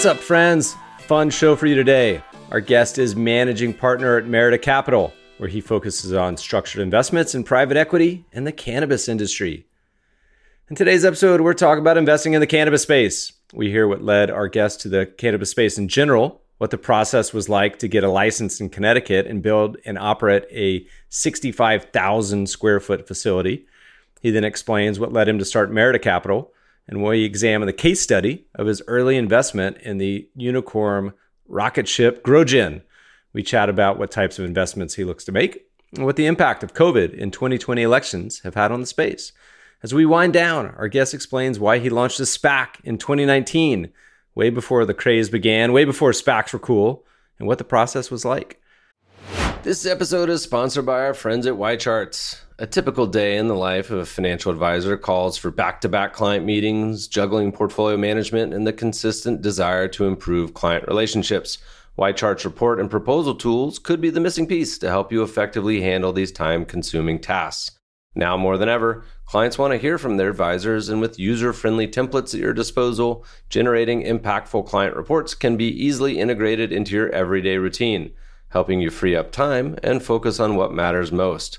What's up, friends? Fun show for you today. Our guest is managing partner at Merida Capital, where he focuses on structured investments in private equity and the cannabis industry. In today's episode, we're talking about investing in the cannabis space. We hear what led our guest to the cannabis space in general, what the process was like to get a license in Connecticut and build and operate a 65,000 square foot facility. He then explains what led him to start Merida Capital and we examine the case study of his early investment in the unicorn rocket ship GrowGen. We chat about what types of investments he looks to make and what the impact of COVID in 2020 elections have had on the space. As we wind down, our guest explains why he launched a SPAC in 2019, way before the craze began, way before SPACs were cool, and what the process was like. This episode is sponsored by our friends at YCharts. A typical day in the life of a financial advisor calls for back to back client meetings, juggling portfolio management, and the consistent desire to improve client relationships. YChart's report and proposal tools could be the missing piece to help you effectively handle these time consuming tasks. Now more than ever, clients want to hear from their advisors, and with user friendly templates at your disposal, generating impactful client reports can be easily integrated into your everyday routine, helping you free up time and focus on what matters most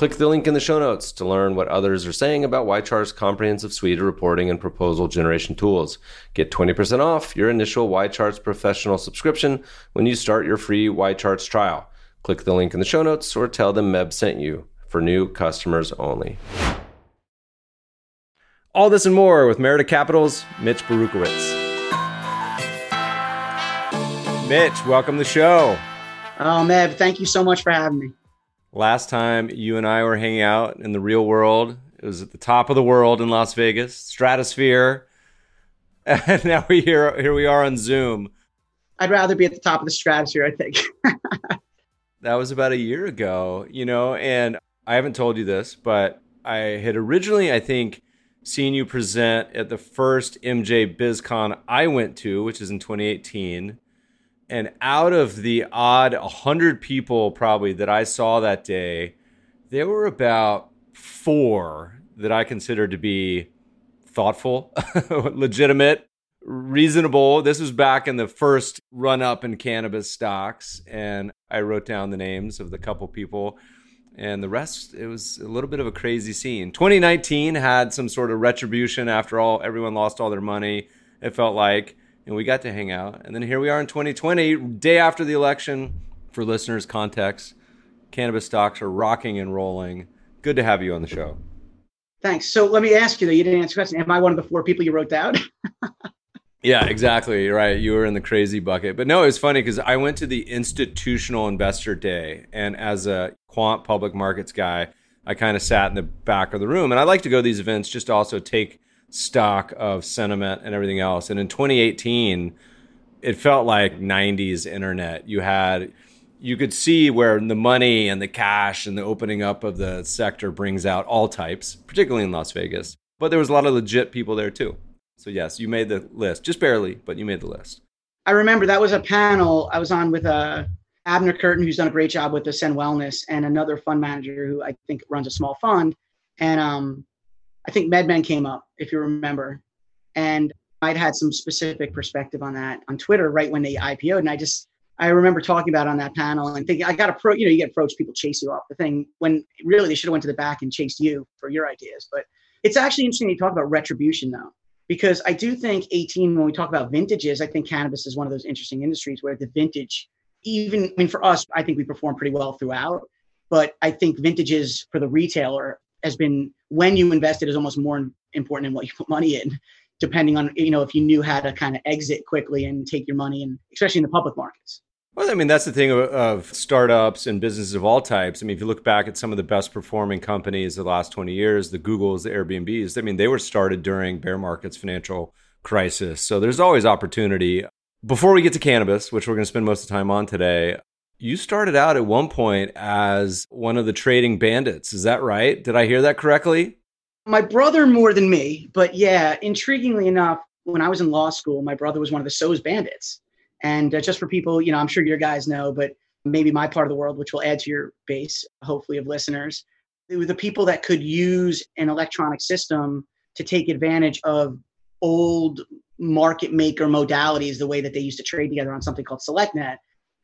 Click the link in the show notes to learn what others are saying about YChart's comprehensive suite of reporting and proposal generation tools. Get 20% off your initial YCharts professional subscription when you start your free YCharts trial. Click the link in the show notes or tell them Meb sent you for new customers only. All this and more with Merida Capital's Mitch Baruchowitz. Mitch, welcome to the show. Oh, Meb, thank you so much for having me. Last time you and I were hanging out in the real world, it was at the top of the world in Las Vegas, stratosphere. And now we here here we are on Zoom. I'd rather be at the top of the stratosphere, I think. that was about a year ago, you know, and I haven't told you this, but I had originally, I think, seen you present at the first MJ BizCon I went to, which is in 2018. And out of the odd 100 people probably that I saw that day, there were about four that I considered to be thoughtful, legitimate, reasonable. This was back in the first run up in cannabis stocks. And I wrote down the names of the couple people and the rest it was a little bit of a crazy scene 2019 had some sort of retribution after all everyone lost all their money it felt like and we got to hang out and then here we are in 2020 day after the election for listeners context cannabis stocks are rocking and rolling good to have you on the show thanks so let me ask you though you didn't answer the question am i one of the four people you wrote down Yeah, exactly. Right. You were in the crazy bucket. But no, it was funny because I went to the institutional investor day. And as a quant public markets guy, I kind of sat in the back of the room. And I like to go to these events just to also take stock of sentiment and everything else. And in 2018, it felt like 90s internet. You had, you could see where the money and the cash and the opening up of the sector brings out all types, particularly in Las Vegas. But there was a lot of legit people there too. So yes, you made the list, just barely, but you made the list. I remember that was a panel I was on with uh, Abner Kurtin, who's done a great job with Ascend Wellness, and another fund manager who I think runs a small fund. And um, I think MedMen came up, if you remember. And I'd had some specific perspective on that on Twitter right when they IPO'd. And I just, I remember talking about on that panel and thinking, I got approached, you know, you get approached, people chase you off the thing when really they should have went to the back and chased you for your ideas. But it's actually interesting to talk about retribution though because I do think 18, when we talk about vintages, I think cannabis is one of those interesting industries where the vintage even I mean for us, I think we perform pretty well throughout. But I think vintages for the retailer has been when you invested is almost more important than what you put money in, depending on you know if you knew how to kind of exit quickly and take your money and especially in the public markets. Well, I mean, that's the thing of, of, startups and businesses of all types. I mean, if you look back at some of the best performing companies the last 20 years, the Googles, the Airbnbs, I mean, they were started during bear markets, financial crisis. So there's always opportunity. Before we get to cannabis, which we're going to spend most of the time on today, you started out at one point as one of the trading bandits. Is that right? Did I hear that correctly? My brother more than me, but yeah, intriguingly enough, when I was in law school, my brother was one of the SOES bandits. And uh, just for people, you know, I'm sure your guys know, but maybe my part of the world, which will add to your base, hopefully, of listeners, they were the people that could use an electronic system to take advantage of old market maker modalities, the way that they used to trade together on something called SelectNet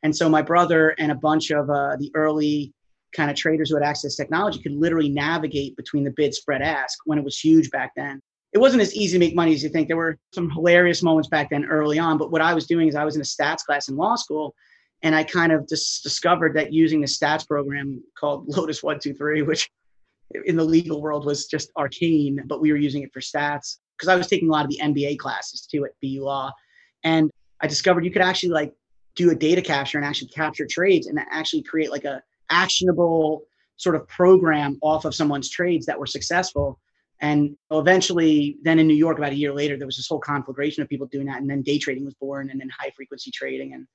and so my brother and a bunch of uh, the early kind of traders who had access to technology could literally navigate between the bid spread ask when it was huge back then. It wasn't as easy to make money as you think. There were some hilarious moments back then early on. But what I was doing is I was in a stats class in law school and I kind of just discovered that using the stats program called Lotus 123, which in the legal world was just arcane, but we were using it for stats because I was taking a lot of the MBA classes too at BU Law. And I discovered you could actually like do a data capture and actually capture trades and actually create like a actionable sort of program off of someone's trades that were successful. And eventually, then in New York, about a year later, there was this whole conflagration of people doing that. And then day trading was born and then high frequency trading. And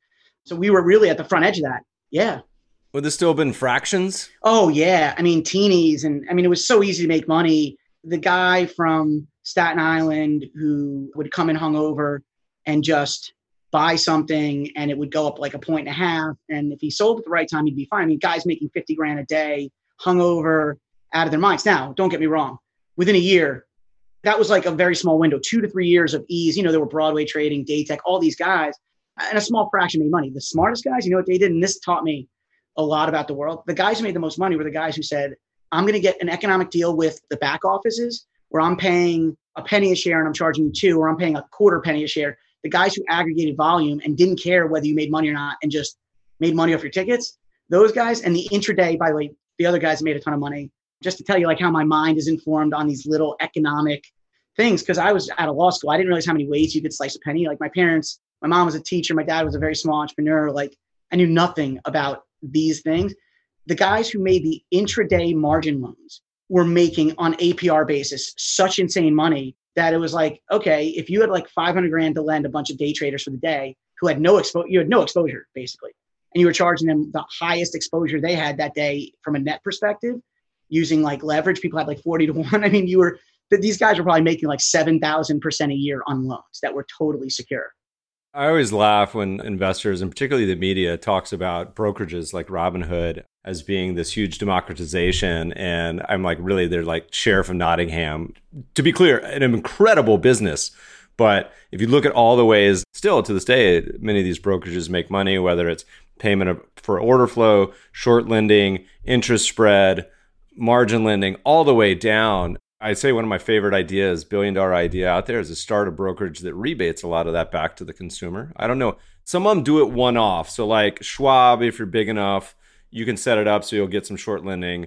so we were really at the front edge of that. Yeah. Would this still have been fractions? Oh, yeah. I mean, teenies. And I mean, it was so easy to make money. The guy from Staten Island who would come in hungover and just buy something and it would go up like a point and a half. And if he sold at the right time, he'd be fine. I mean, guys making 50 grand a day, hungover, out of their minds. Now, don't get me wrong. Within a year, that was like a very small window, two to three years of ease. You know, there were Broadway trading, Datek, all these guys, and a small fraction made money. The smartest guys, you know what they did? And this taught me a lot about the world. The guys who made the most money were the guys who said, I'm going to get an economic deal with the back offices where I'm paying a penny a share and I'm charging you two, or I'm paying a quarter penny a share the guys who aggregated volume and didn't care whether you made money or not and just made money off your tickets, those guys and the intraday, by the way, the other guys made a ton of money. Just to tell you like how my mind is informed on these little economic things. Cause I was out of law school. I didn't realize how many ways you could slice a penny. Like my parents, my mom was a teacher, my dad was a very small entrepreneur. Like I knew nothing about these things. The guys who made the intraday margin loans were making on APR basis such insane money that it was like, okay, if you had like 500 grand to lend a bunch of day traders for the day who had no exposure, you had no exposure basically, and you were charging them the highest exposure they had that day from a net perspective using like leverage. People had like 40 to one. I mean, you were, these guys were probably making like 7,000% a year on loans that were totally secure. I always laugh when investors and particularly the media talks about brokerages like Robinhood as being this huge democratization. And I'm like, really, they're like Sheriff of Nottingham. To be clear, an incredible business. But if you look at all the ways, still to this day, many of these brokerages make money, whether it's payment for order flow, short lending, interest spread, margin lending, all the way down. I'd say one of my favorite ideas, billion dollar idea out there, is to start a brokerage that rebates a lot of that back to the consumer. I don't know. Some of them do it one off. So, like Schwab, if you're big enough, you can set it up so you'll get some short lending.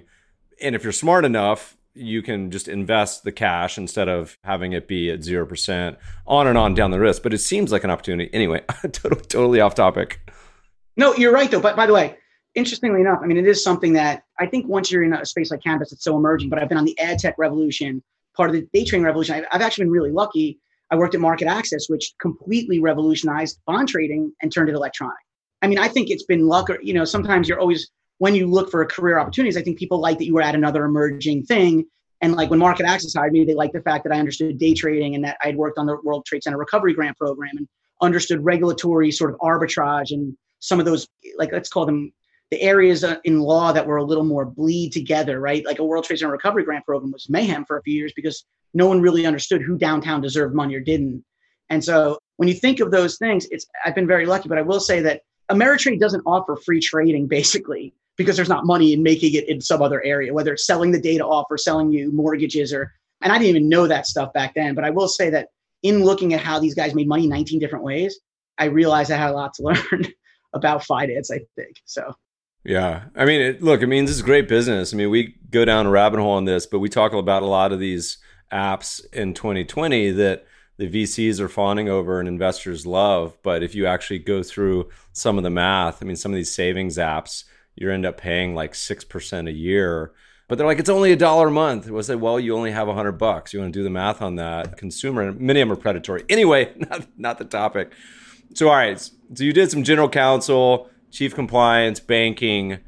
And if you're smart enough, you can just invest the cash instead of having it be at 0% on and on down the risk. But it seems like an opportunity. Anyway, totally, totally off topic. No, you're right, though. But by the way, interestingly enough, I mean, it is something that I think once you're in a space like cannabis, it's so emerging. But I've been on the ad tech revolution, part of the day trading revolution. I've, actually been really lucky. I worked at MarketAxess, which completely revolutionized bond trading and turned it electronic. I mean, I think it's been luck. Or, you know, sometimes you're always when you look for career opportunities. I think people like that you were at another emerging thing. And like when MarketAxess hired me, they liked the fact that I understood day trading and that I'd worked on the World Trade Center Recovery Grant Program and understood regulatory sort of arbitrage and some of those, like let's call them the areas uh, in law that were a little more bleed together, right? Like a World Trade Center Recovery Grant program was mayhem for a few years because no one really understood who downtown deserved money or didn't. And so when you think of those things, it's I've been very lucky, but I will say that Ameritrade doesn't offer free trading basically because there's not money in making it in some other area, whether it's selling the data off or selling you mortgages or and I didn't even know that stuff back then. But I will say that in looking at how these guys made money 19 different ways, I realized I had a lot to learn about finance, I think. So yeah. I mean, it, look, I mean, this is great business. I mean, we go down a rabbit hole on this, but we talk about a lot of these apps in 2020 that the VCs are fawning over and investors love. But if you actually go through some of the math, I mean, some of these savings apps, you end up paying like 6% a year. But they're like, it's only a dollar a month. Was like, well, you only have a hundred bucks. You want to do the math on that. Consumer, many of them are predatory. Anyway, not, not the topic. So, all right. So you did some general counsel chief compliance, banking,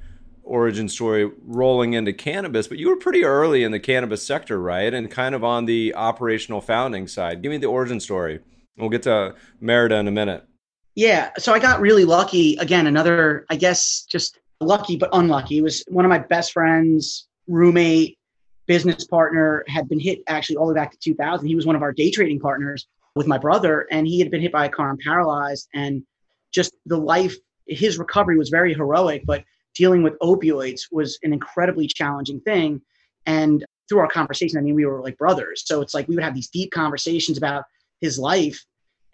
origin story rolling into cannabis, but you were pretty early in the cannabis sector, right? And kind of on the operational founding side. Give me the origin story. We'll get to Merida in a minute. Yeah. So I got really lucky. Again, another, I guess, just lucky but unlucky. It was one of my best friends, roommate, business partner, had been hit actually all the way back to 2000. He was one of our day trading partners with my brother, and he had been hit by a car and paralyzed. And just the life his recovery was very heroic, but dealing with opioids was an incredibly challenging thing. And through our conversation, I mean, we were like brothers. So it's like we would have these deep conversations about his life.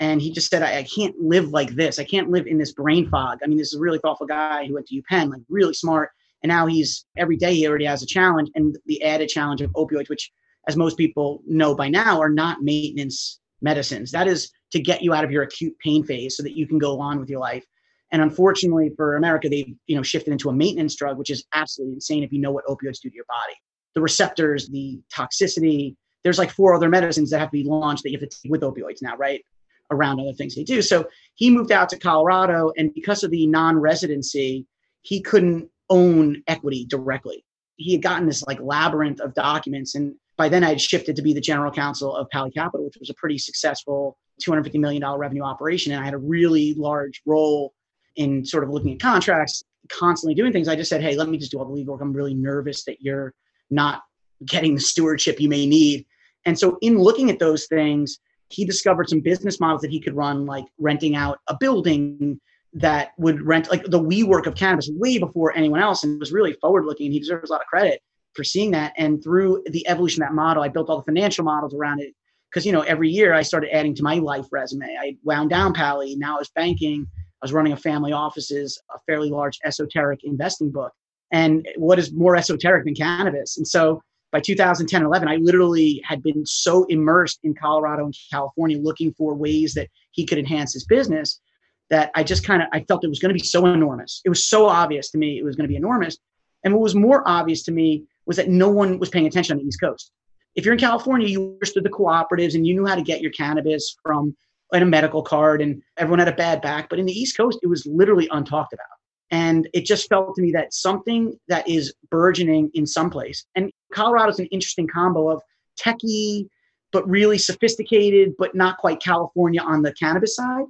And he just said, I, I can't live like this. I can't live in this brain fog. I mean, this is a really thoughtful guy who went to UPenn, like really smart. And now he's every day he already has a challenge and the added challenge of opioids, which, as most people know by now, are not maintenance medicines. That is to get you out of your acute pain phase so that you can go on with your life. And unfortunately for America, they've you know shifted into a maintenance drug, which is absolutely insane if you know what opioids do to your body. The receptors, the toxicity. There's like four other medicines that have to be launched that you have to take with opioids now, right? Around other things they do. So he moved out to Colorado, and because of the non-residency, he couldn't own equity directly. He had gotten this like labyrinth of documents, and by then I had shifted to be the general counsel of Pali Capital, which was a pretty successful $250 million revenue operation, and I had a really large role in sort of looking at contracts, constantly doing things, I just said, hey, let me just do all the legal work. I'm really nervous that you're not getting the stewardship you may need. And so, in looking at those things, he discovered some business models that he could run, like renting out a building that would rent, like the we work of cannabis, way before anyone else, and was really forward looking. He deserves a lot of credit for seeing that. And through the evolution of that model, I built all the financial models around it. Because you know, every year I started adding to my life resume. I wound down Pali. Now I was banking I was running a family office's a fairly large esoteric investing book. And what is more esoteric than cannabis? And so by 2010 and 11, I literally had been so immersed in Colorado and California looking for ways that he could enhance his business that I just kind of I felt it was going to be so enormous. It was so obvious to me it was going to be enormous. And what was more obvious to me was that no one was paying attention on the East Coast. If you're in California, you understood the cooperatives and you knew how to get your cannabis from had a medical card and everyone had a bad back. But in the East Coast, it was literally untalked about. And it just felt to me that something that is burgeoning in some place. And Colorado's an interesting combo of techie, but really sophisticated, but not quite California on the cannabis side.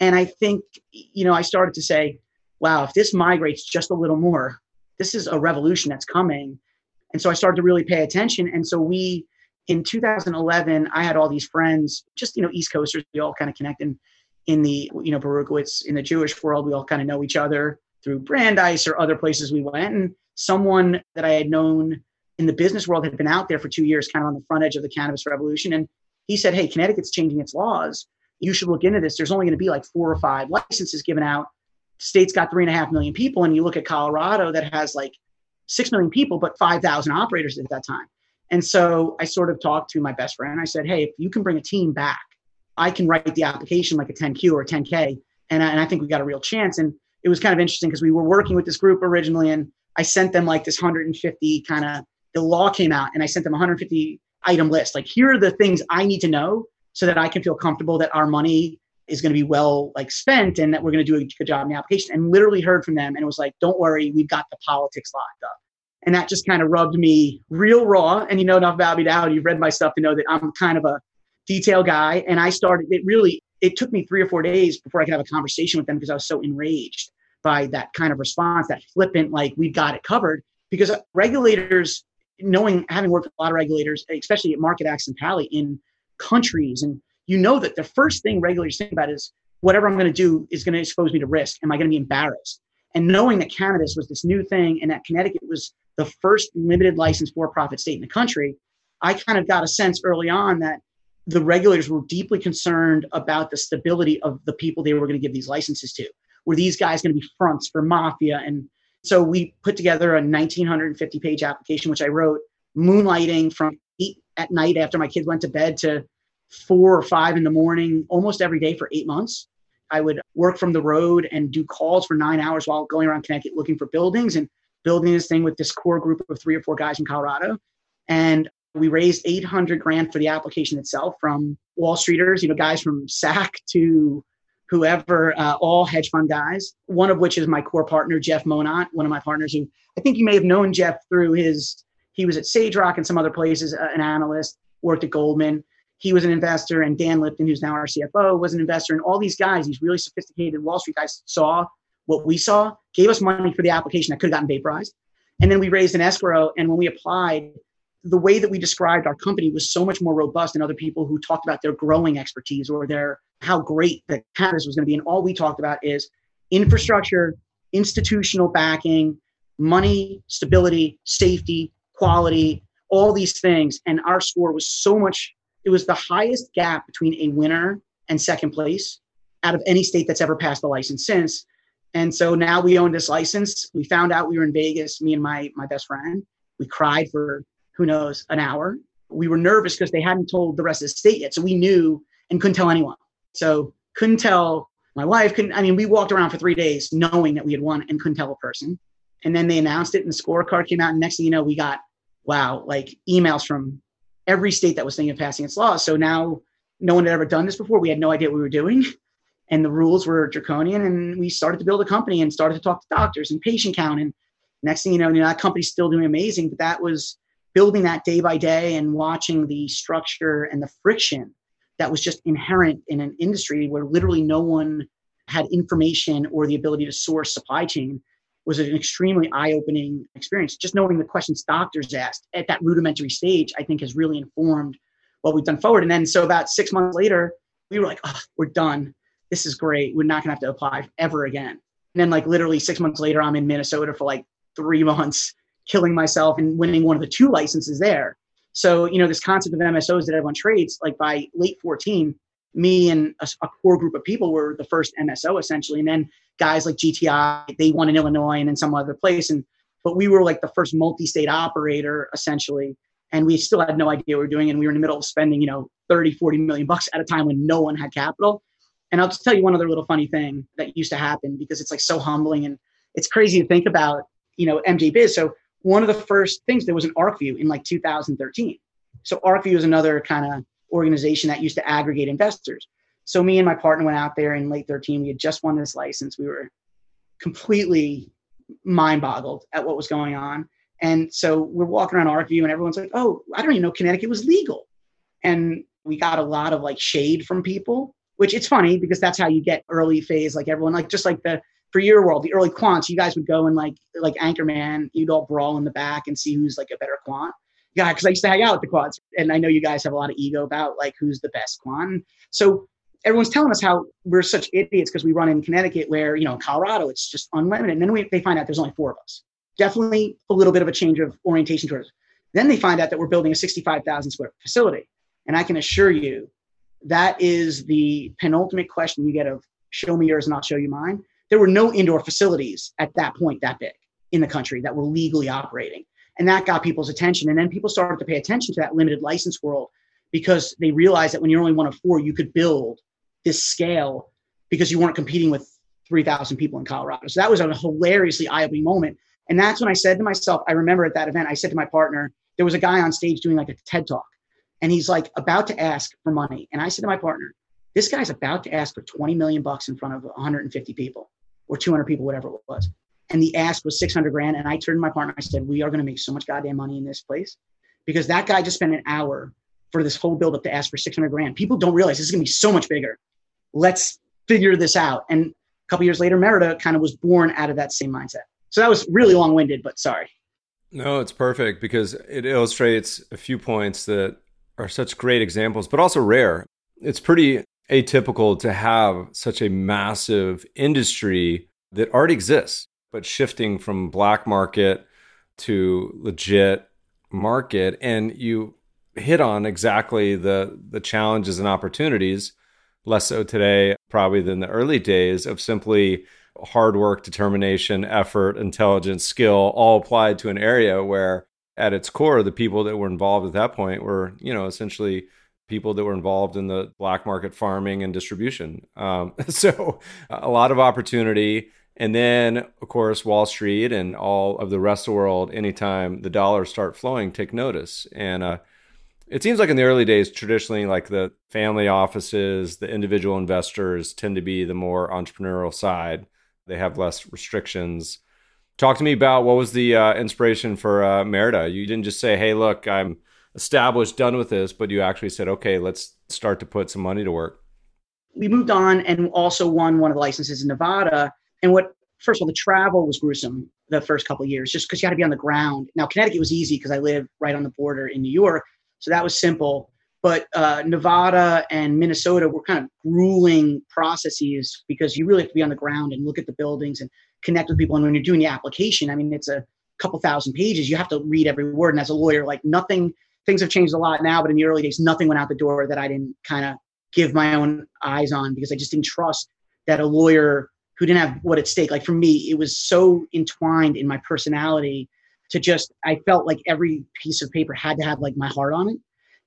And I think, you know, I started to say, wow, if this migrates just a little more, this is a revolution that's coming. And so I started to really pay attention. And so we in 2011, I had all these friends, just you know, East Coasters. We all kind of connected in the you know Berukowitz in the Jewish world. We all kind of know each other through Brandeis or other places we went. And someone that I had known in the business world had been out there for two years, kind of on the front edge of the cannabis revolution. And he said, "Hey, Connecticut's changing its laws. You should look into this. There's only going to be like four or five licenses given out. State's got three and a half million people, and you look at Colorado that has like six million people, but five thousand operators at that time." And so I sort of talked to my best friend. I said, hey, if you can bring a team back, I can write the application like a 10Q or a 10K. And I, and I think we got a real chance. And it was kind of interesting because we were working with this group originally and I sent them like this 150 kind of, the law came out and I sent them 150 item list. Like, here are the things I need to know so that I can feel comfortable that our money is going to be well like spent and that we're going to do a good job in the application and literally heard from them and it was like don't worry we've got the politics locked up and that just kind of rubbed me real raw. And you know enough about me now, you've read my stuff to know that I'm kind of a detail guy. And I started, it really, it took me three or four days before I could have a conversation with them because I was so enraged by that kind of response, that flippant, like, we've got it covered. Because uh, regulators, knowing, having worked with a lot of regulators, especially at MarketAxess and Pali in countries, and you know that the first thing regulators think about is whatever I'm going to do is going to expose me to risk. Am I going to be embarrassed? And knowing that cannabis was this new thing and that Connecticut was the first limited license for profit state in the country, I kind of got a sense early on that the regulators were deeply concerned about the stability of the people they were going to give these licenses to. were these guys going to be fronts for mafia? And so we put together a 1950 page application, which I wrote moonlighting from eight at night after my kids went to bed to four or five in the morning, almost every day for eight months. I would work from the road and do calls for nine hours while going around Connecticut looking for buildings and building this thing with this core group of three or four guys in Colorado. And we raised 800 grand for the application itself from Wall Streeters, you know, guys from SAC to whoever, uh, all hedge fund guys, one of which is my core partner, Jeff Monat, one of my partners who I think you may have known Jeff through his, he was at SageRock and some other places, uh, an analyst, worked at Goldman. He was an investor, and Dan Lipton, who's now our CFO, was an investor. And all these guys, these really sophisticated Wall Street guys, saw what we saw, gave us money for the application that could have gotten vaporized. And then we raised an escrow. And when we applied, the way that we described our company was so much more robust than other people who talked about their growing expertise or their how great the campus was going to be. And all we talked about is infrastructure, institutional backing, money, stability, safety, quality, all these things. And our score was so much, it was the highest gap between a winner and second place out of any state that's ever passed the license since. And so now we own this license. We found out we were in Vegas, me and my my best friend. We cried for who knows, an hour. We were nervous because they hadn't told the rest of the state yet. So we knew and couldn't tell anyone. So couldn't tell my wife, couldn't, I mean, we walked around for three days knowing that we had won and couldn't tell a person. And then they announced it and the scorecard came out. And next thing you know, we got, wow, like emails from every state that was thinking of passing its laws. So now no one had ever done this before. We had no idea what we were doing. And the rules were draconian. And we started to build a company and started to talk to doctors and patient count. And next thing you know, you know that company's still doing amazing. But that was building that day by day and watching the structure and the friction that was just inherent in an industry where literally no one had information or the ability to source supply chain was an extremely eye-opening experience. Just knowing the questions doctors asked at that rudimentary stage, I think has really informed what we've done forward. And then so about six months later, we were like, oh, we're done. This is great. We're not gonna have to apply ever again. And then like literally six months later, I'm in Minnesota for like three months killing myself and winning one of the two licenses there. So, you know, this concept of MSOs that everyone trades, like by late 14, me and a, a, core group of people were the first MSO essentially. And then guys like GTI, they won in Illinois and in some other place. And, but we were like the first multi-state operator essentially. And we still had no idea what we were doing. And we were in the middle of spending, you know, 30, 40 million bucks at a time when no one had capital. And I'll just tell you one other little funny thing that used to happen because it's like so humbling and it's crazy to think about, you know, MJ Biz. So one of the first things there was an ArcView in like 2013. So ArcView is another kind of organization that used to aggregate investors. So me and my partner went out there in late 13. We had just won this license. We were completely mind boggled at what was going on. And so we're walking around ArcView and everyone's like, oh, I don't even know Connecticut was legal. And we got a lot of like shade from people, which it's funny because that's how you get early phase, like everyone, like just like the for your world, the early quants, you guys would go and like like Anchorman, you'd all brawl in the back and see who's like a better quant. Yeah, because I used to hang out with the quants, and I know you guys have a lot of ego about like who's the best quant. So everyone's telling us how we're such idiots because we run in Connecticut, where you know in Colorado it's just unlimited, and then we, they find out there's only four of us. Definitely a little bit of a change of orientation towards. Then they find out that we're building a 65,000 square facility, and I can assure you that is the penultimate question you get of show me yours and I'll show you mine there were no indoor facilities at that point that big in the country that were legally operating. And that got people's attention. And then people started to pay attention to that limited license world because they realized that when you're only one of four, you could build this scale because you weren't competing with 3,000 people in Colorado. So that was a hilariously eye opening moment. And that's when I said to myself, I remember at that event, I said to my partner, there was a guy on stage doing like a TED talk, and he's like about to ask for money. And I said to my partner, this guy's about to ask for 20 million bucks in front of 150 people or 200 people, whatever it was. And the ask was 600 grand. And I turned to my partner, I said, we are going to make so much goddamn money in this place because that guy just spent an hour for this whole build up to ask for 600 grand. People don't realize this is going to be so much bigger. Let's figure this out. And a couple years later, Merida kind of was born out of that same mindset. So that was really long winded, but sorry. No, it's perfect because it illustrates a few points that are such great examples, but also rare. It's pretty atypical to have such a massive industry that already exists, but shifting from black market to legit market. And you hit on exactly the the challenges and opportunities, less so today probably than the early days of simply hard work, determination, effort, intelligence, skill, all applied to an area where at its core, the people that were involved at that point were, you know, essentially people that were involved in the black market farming and distribution. Um, so a lot of opportunity. And then, of course, Wall Street and all of the rest of the world, anytime the dollars start flowing, take notice. And uh, it seems like in the early days, traditionally, like the family offices, the individual investors tend to be the more entrepreneurial side. They have less restrictions. Talk to me about what was the uh, inspiration for uh, Merida. You didn't just say, "Hey, look, I'm established, done with this," but you actually said, "Okay, let's start to put some money to work." We moved on and also won one of the licenses in Nevada. And what, first of all, the travel was gruesome the first couple years, just because you had to be on the ground. Now Connecticut was easy because I live right on the border in New York, so that was simple. But uh, Nevada and Minnesota were kind of grueling processes because you really have to be on the ground and look at the buildings and connect with people. And when you're doing the application, I mean, it's a couple thousand pages. You have to read every word. And as a lawyer, like nothing, things have changed a lot now, but in the early days, nothing went out the door that I didn't kind of give my own eyes on because I just didn't trust that a lawyer who didn't have what at stake. Like for me, it was so entwined in my personality to just, I felt like every piece of paper had to have like my heart on it.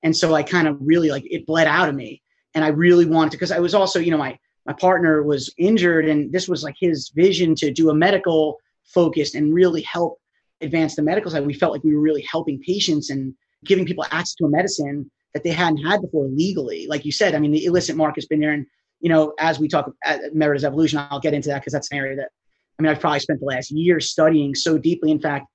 And so I kind of really like it bled out of me. And I really wanted to, because I was also, you know, my my partner was injured and this was like his vision to do a medical focused and really help advance the medical side we felt like we were really helping patients and giving people access to a medicine that they hadn't had before legally. Like you said i mean the illicit market's been there. And you know as we talk uh, at Merida's evolution i'll get into that because that's an area that i mean i've probably spent the last year studying so deeply. In fact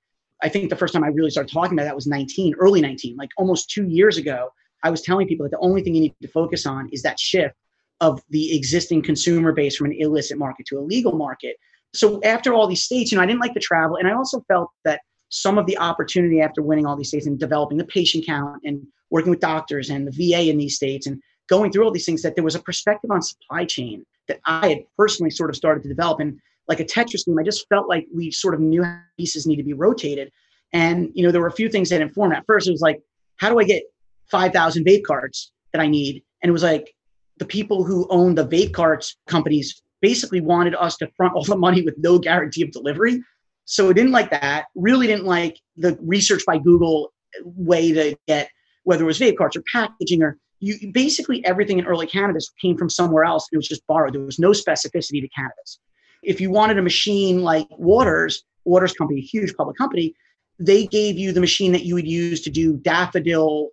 i think the first time i really started talking about that was 19 early 19 like almost two years ago. I was telling people that the only thing you need to focus on is that shift of the existing consumer base from an illicit market to a legal market. So after all these states, you know, I didn't like the travel, and I also felt that some of the opportunity after winning all these states and developing the patient count and working with doctors and the VA in these states and going through all these things that there was a perspective on supply chain that I had personally sort of started to develop. And like a Tetris game, I just felt like we sort of knew pieces need to be rotated. And you know, there were a few things that informed. At first, it was like, how do I get five thousand vape cards that I need? And it was like, the people who own the vape carts companies basically wanted us to front all the money with no guarantee of delivery. So it didn't like that. Really didn't like the research by Google way to get whether it was vape carts or packaging or you basically everything in early cannabis came from somewhere else. It was just borrowed. There was no specificity to cannabis. If you wanted a machine like Waters, Waters Company, a huge public company, they gave you the machine that you would use to do daffodil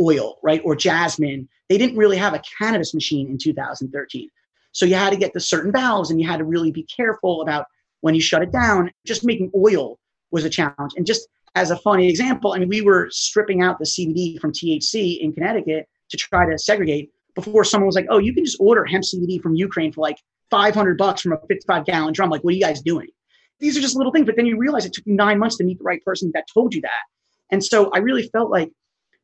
oil, right, or jasmine. They didn't really have a cannabis machine in 2013. So you had to get the certain valves and you had to really be careful about when you shut it down. Just making oil was a challenge. And just as a funny example, I mean, we were stripping out the CBD from THC in Connecticut to try to segregate before someone was like, oh, you can just order hemp CBD from Ukraine for like 500 bucks from a 55 gallon drum. Like, what are you guys doing? These are just little things. But then you realize it took you nine months to meet the right person that told you that. And so I really felt like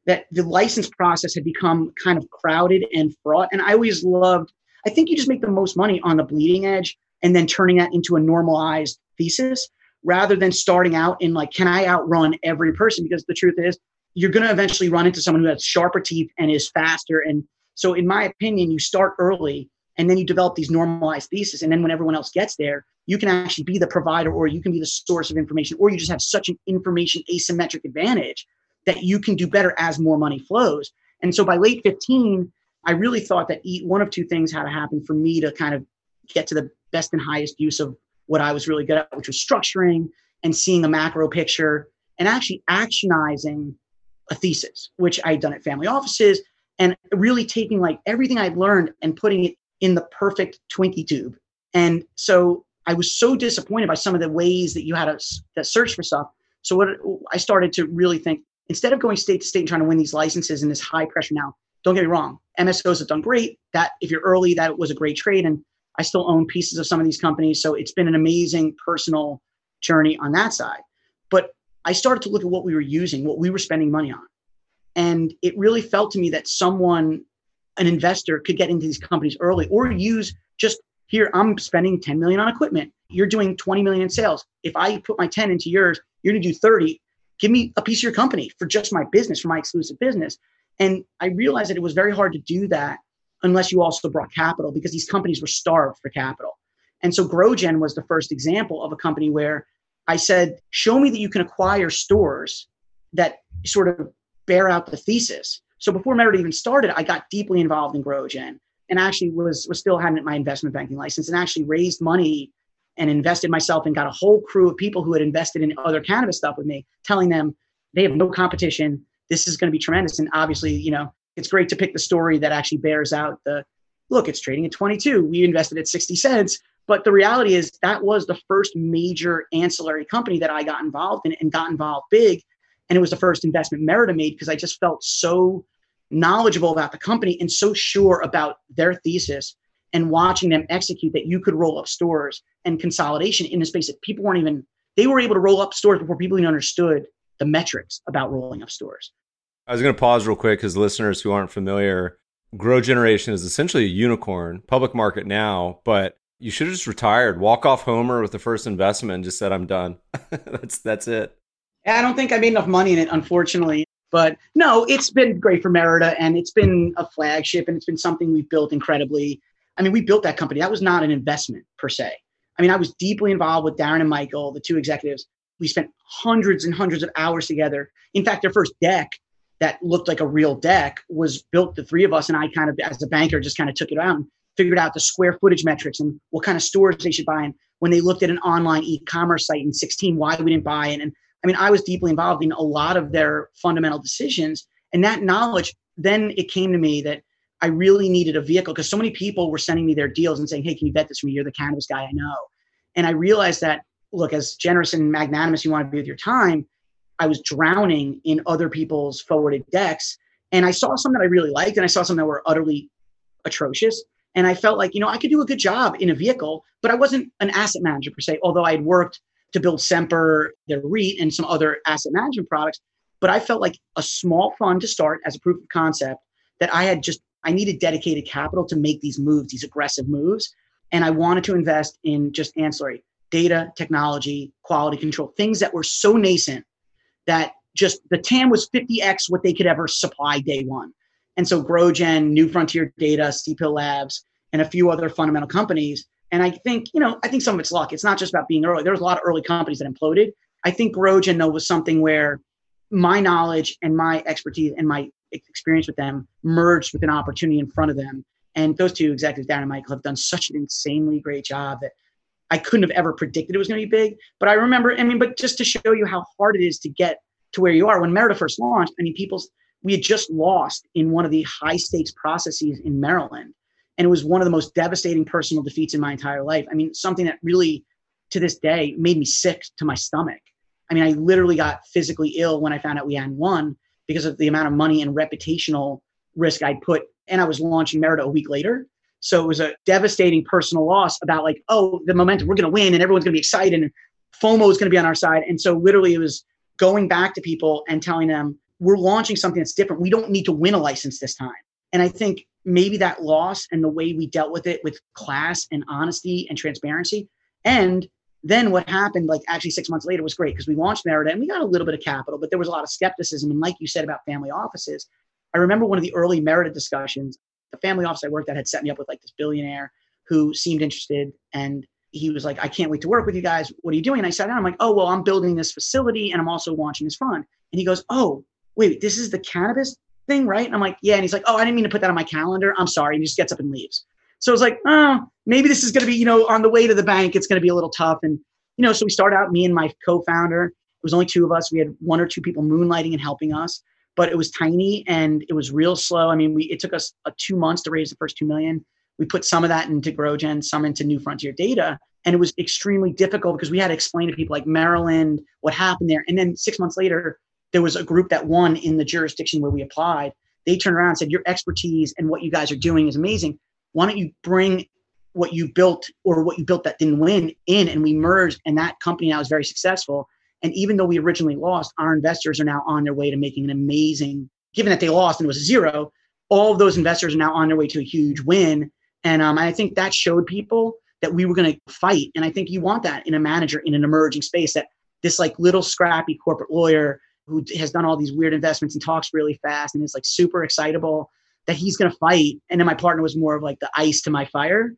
that the license process had become kind of crowded and fraught. And I always loved, I think you just make the most money on the bleeding edge and then turning that into a normalized thesis rather than starting out in like, can I outrun every person? Because the truth is, you're going to eventually run into someone who has sharper teeth and is faster. And so, in my opinion, you start early and then you develop these normalized theses. And then when everyone else gets there, you can actually be the provider or you can be the source of information or you just have such an information asymmetric advantage that you can do better as more money flows. And so by late 15, I really thought that one of two things had to happen for me to kind of get to the best and highest use of what I was really good at, which was structuring and seeing the macro picture and actually actionizing a thesis, which I'd done at family offices and really taking like everything I'd learned and putting it in the perfect Twinkie tube. And so I was so disappointed by some of the ways that you had to, search for stuff. So what I started to really think, instead of going state to state and trying to win these licenses in this high pressure now, don't get me wrong, MSOs have done great. That if you're early, that was a great trade. And I still own pieces of some of these companies. So it's been an amazing personal journey on that side. But I started to look at what we were using, what we were spending money on. And it really felt to me that someone, an investor, could get into these companies early or use just here, I'm spending 10 million on equipment. You're doing 20 million in sales. If I put my 10 into yours, you're gonna do 30 give me a piece of your company for just my business, for my exclusive business. And I realized that it was very hard to do that unless you also brought capital because these companies were starved for capital. And so GrowGen was the first example of a company where I said, show me that you can acquire stores that sort of bear out the thesis. So before Merida even started, I got deeply involved in GrowGen and actually was, was still having my investment banking license and actually raised money and invested myself and got a whole crew of people who had invested in other cannabis stuff with me, telling them they have no competition. This is going to be tremendous. And obviously, you know, it's great to pick the story that actually bears out the look, it's trading at 22. We invested at 60 cents. But the reality is that was the first major ancillary company that I got involved in and got involved big. And it was the first investment Merida made because I just felt so knowledgeable about the company and so sure about their thesis and watching them execute that you could roll up stores and consolidation in a space that people weren't even they were able to roll up stores before people even understood the metrics about rolling up stores. I was going to pause real quick because listeners who aren't familiar, Grow Generation is essentially a unicorn, public market now, but you should have just retired, walk off Homer with the first investment, and just said, "I'm done." that's that's it. I don't think I made enough money in it, unfortunately. But no, it's been great for Merida, and it's been a flagship, and it's been something we've built incredibly. I mean, we built that company. That was not an investment per se. I mean, I was deeply involved with Darren and Michael, the two executives. We spent hundreds and hundreds of hours together. In fact, their first deck that looked like a real deck was built the three of us, and I kind of, as a banker, just kind of took it out and figured out the square footage metrics and what kind of stores they should buy. And when they looked at an online e-commerce site in 16, why we didn't buy it. And I mean, I was deeply involved in a lot of their fundamental decisions. And that knowledge, then it came to me that I really needed a vehicle because so many people were sending me their deals and saying, Hey, can you bet this for me? You're the cannabis guy I know. And I realized that, look, as generous and magnanimous you want to be with your time, I was drowning in other people's forwarded decks. And I saw some that I really liked, and I saw some that were utterly atrocious. And I felt like, you know, I could do a good job in a vehicle, but I wasn't an asset manager per se, although I had worked to build Semper, their REIT, and some other asset management products. But I felt like a small fund to start as a proof of concept that I had just, I needed dedicated capital to make these moves, these aggressive moves. And I wanted to invest in just ancillary data, technology, quality control, things that were so nascent that just the TAM was 50x what they could ever supply day one. And so GrowGen, New Frontier Data, Hill Labs, and a few other fundamental companies. And I think, you know, I think some of it's luck. It's not just about being early. There's a lot of early companies that imploded. I think GrowGen, though, was something where my knowledge and my expertise and my experience with them merged with an opportunity in front of them. And those two executives, Darren and Michael, have done such an insanely great job that I couldn't have ever predicted it was going to be big. But I remember, I mean, but just to show you how hard it is to get to where you are, when Merida first launched, I mean, people's we had just lost in one of the high stakes processes in Maryland. And it was one of the most devastating personal defeats in my entire life. I mean, something that really, to this day, made me sick to my stomach. I mean, I literally got physically ill when I found out we hadn't won because of the amount of money and reputational risk I'd put. And I was launching Merida a week later. So it was a devastating personal loss about like, oh, the momentum, we're going to win and everyone's going to be excited and FOMO is going to be on our side. And so literally it was going back to people and telling them, we're launching something that's different. We don't need to win a license this time. And I think maybe that loss and the way we dealt with it with class and honesty and transparency. And then what happened, like actually six months later, was great because we launched Merida and we got a little bit of capital, but there was a lot of skepticism. And like you said about family offices, I remember one of the early Merida discussions. The family office I worked at had set me up with like this billionaire who seemed interested and he was like, I can't wait to work with you guys. What are you doing? And I sat down. I'm like, oh, well, I'm building this facility and I'm also launching this fund. And he goes, oh, wait, this is the cannabis thing, right? And I'm like, yeah. And he's like, oh, I didn't mean to put that on my calendar. I'm sorry. And he just gets up and leaves. So I was like, oh, maybe this is going to be, you know, on the way to the bank, it's going to be a little tough. And, you know, so we start out, me and my co-founder, it was only two of us. We had one or two people moonlighting and helping us, but it was tiny and it was real slow. I mean, we, it took us a two months to raise the first 2 million. We put some of that into GrowGen, some into New Frontier Data. And it was extremely difficult because we had to explain to people like Maryland, what happened there. And then six months later, there was a group that won in the jurisdiction where we applied. They turned around and said, Your expertise and what you guys are doing is amazing. Why don't you bring what you built or what you built that didn't win in? And we merged, and that company now is very successful. And even though we originally lost, our investors are now on their way to making an amazing, given that they lost and it was zero, all of those investors are now on their way to a huge win. And um, I think that showed people that we were going to fight. And I think you want that in a manager in an emerging space that this like little scrappy corporate lawyer who has done all these weird investments and talks really fast and is like super excitable that he's going to fight. And then my partner was more of like the ice to my fire.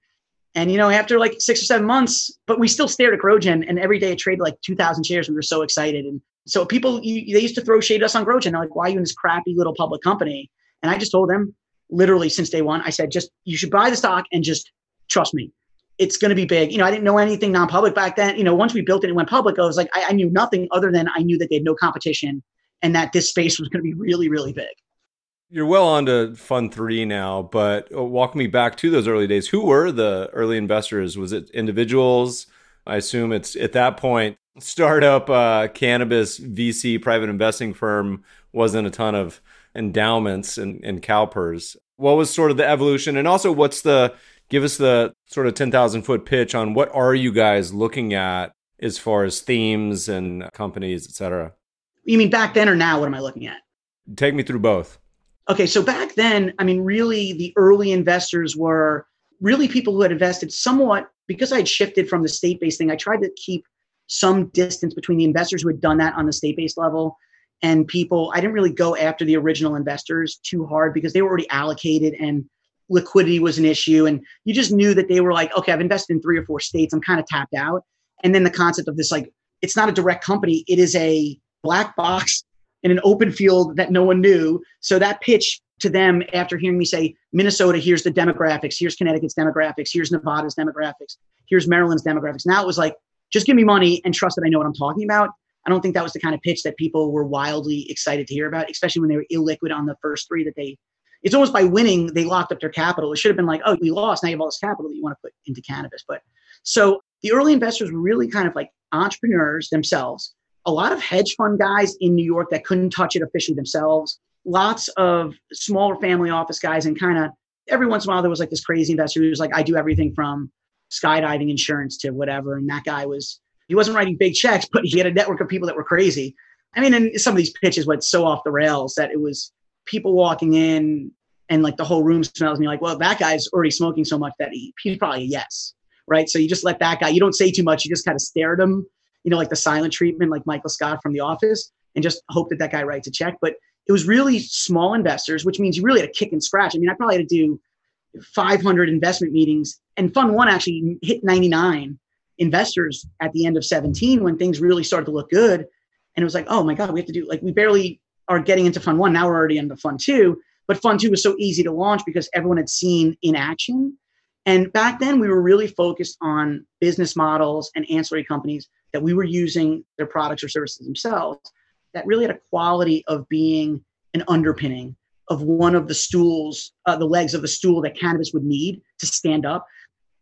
And you know, after like six or seven months, but we still stared at GrowGen, and every day it traded like two thousand shares. We were so excited, and so people you, they used to throw shade at us on GrowGen. They're like, "Why are you in this crappy little public company?" And I just told them, literally since day one, I said, "Just you should buy the stock and just trust me, it's going to be big." You know, I didn't know anything non-public back then. You know, once we built it and went public, I was like, I, I knew nothing other than I knew that they had no competition and that this space was going to be really, really big. You're well on to Fund Three now, but uh, walk me back to those early days. Who were the early investors? Was it individuals? I assume it's at that point startup uh, cannabis VC private investing firm wasn't a ton of endowments and, and CalPERS. What was sort of the evolution, and also what's the give us the sort of ten thousand foot pitch on what are you guys looking at as far as themes and companies, et cetera? You mean back then or now? What am I looking at? Take me through both. Okay, so back then, I mean, really, the early investors were really people who had invested somewhat because I had shifted from the state based thing. I tried to keep some distance between the investors who had done that on the state based level and people. I didn't really go after the original investors too hard because they were already allocated and liquidity was an issue. And you just knew that they were like, okay, I've invested in three or four states, I'm kind of tapped out. And then the concept of this, like, it's not a direct company, it is a black box in an open field that no one knew. So that pitch to them after hearing me say, Minnesota, here's the demographics, here's Connecticut's demographics, here's Nevada's demographics, here's Maryland's demographics. Now it was like, just give me money and trust that I know what I'm talking about. I don't think that was the kind of pitch that people were wildly excited to hear about, especially when they were illiquid on the first three that they it's almost by winning they locked up their capital. It should have been like, oh, we lost. Now you have all this capital that you want to put into cannabis. But so the early investors were really kind of like entrepreneurs themselves a lot of hedge fund guys in New York that couldn't touch it officially themselves, lots of smaller family office guys, and kind of every once in a while there was like this crazy investor who was like, I do everything from skydiving insurance to whatever. And that guy was, he wasn't writing big checks, but he had a network of people that were crazy. I mean, and some of these pitches went so off the rails that it was people walking in and like the whole room smells, and you're like, well, that guy's already smoking so much that he, he's probably a yes. Right. So you just let that guy, you don't say too much, you just kind of stare at him you know, like the silent treatment, like Michael Scott from The Office, and just hope that that guy writes a check. But it was really small investors, which means you really had to kick and scratch. I mean, I probably had to do 500 investment meetings, and Fund One actually hit 99 investors at the end of 17 when things really started to look good. And it was like, oh my God, we have to do like we barely are getting into Fund One. Now we're already into Fund Two. But Fund Two was so easy to launch because everyone had seen in action. And back then, we were really focused on business models and ancillary companies that we were using their products or services themselves that really had a quality of being an underpinning of one of the stools, uh, the legs of the stool that cannabis would need to stand up.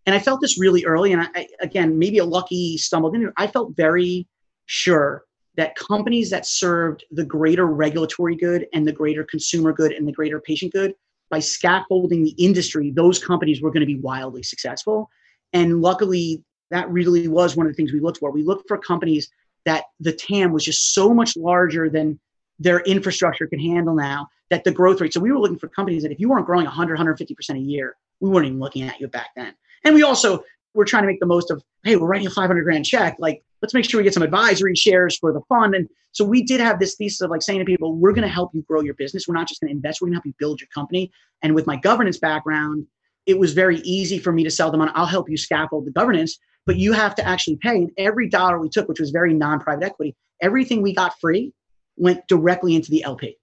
And I felt this really early. And I, again, maybe a lucky stumbled into it. I felt very sure that companies that served the greater regulatory good and the greater consumer good and the greater patient good by scaffolding the industry, those companies were going to be wildly successful. And luckily, that really was one of the things we looked for. We looked for companies that the TAM was just so much larger than their infrastructure could handle now that the growth rate. So we were looking for companies that if you weren't growing 100, 150% a year, we weren't even looking at you back then. And we also were trying to make the most of, hey, we're writing a 500 grand check. Like, let's make sure we get some advisory shares for the fund. And so we did have this thesis of like saying to people, we're going to help you grow your business. We're not just going to invest, we're going to help you build your company. And with my governance background, it was very easy for me to sell them on, I'll help you scaffold the governance but you have to actually pay. And every dollar we took, which was very non private equity, everything we got free went directly into the LP.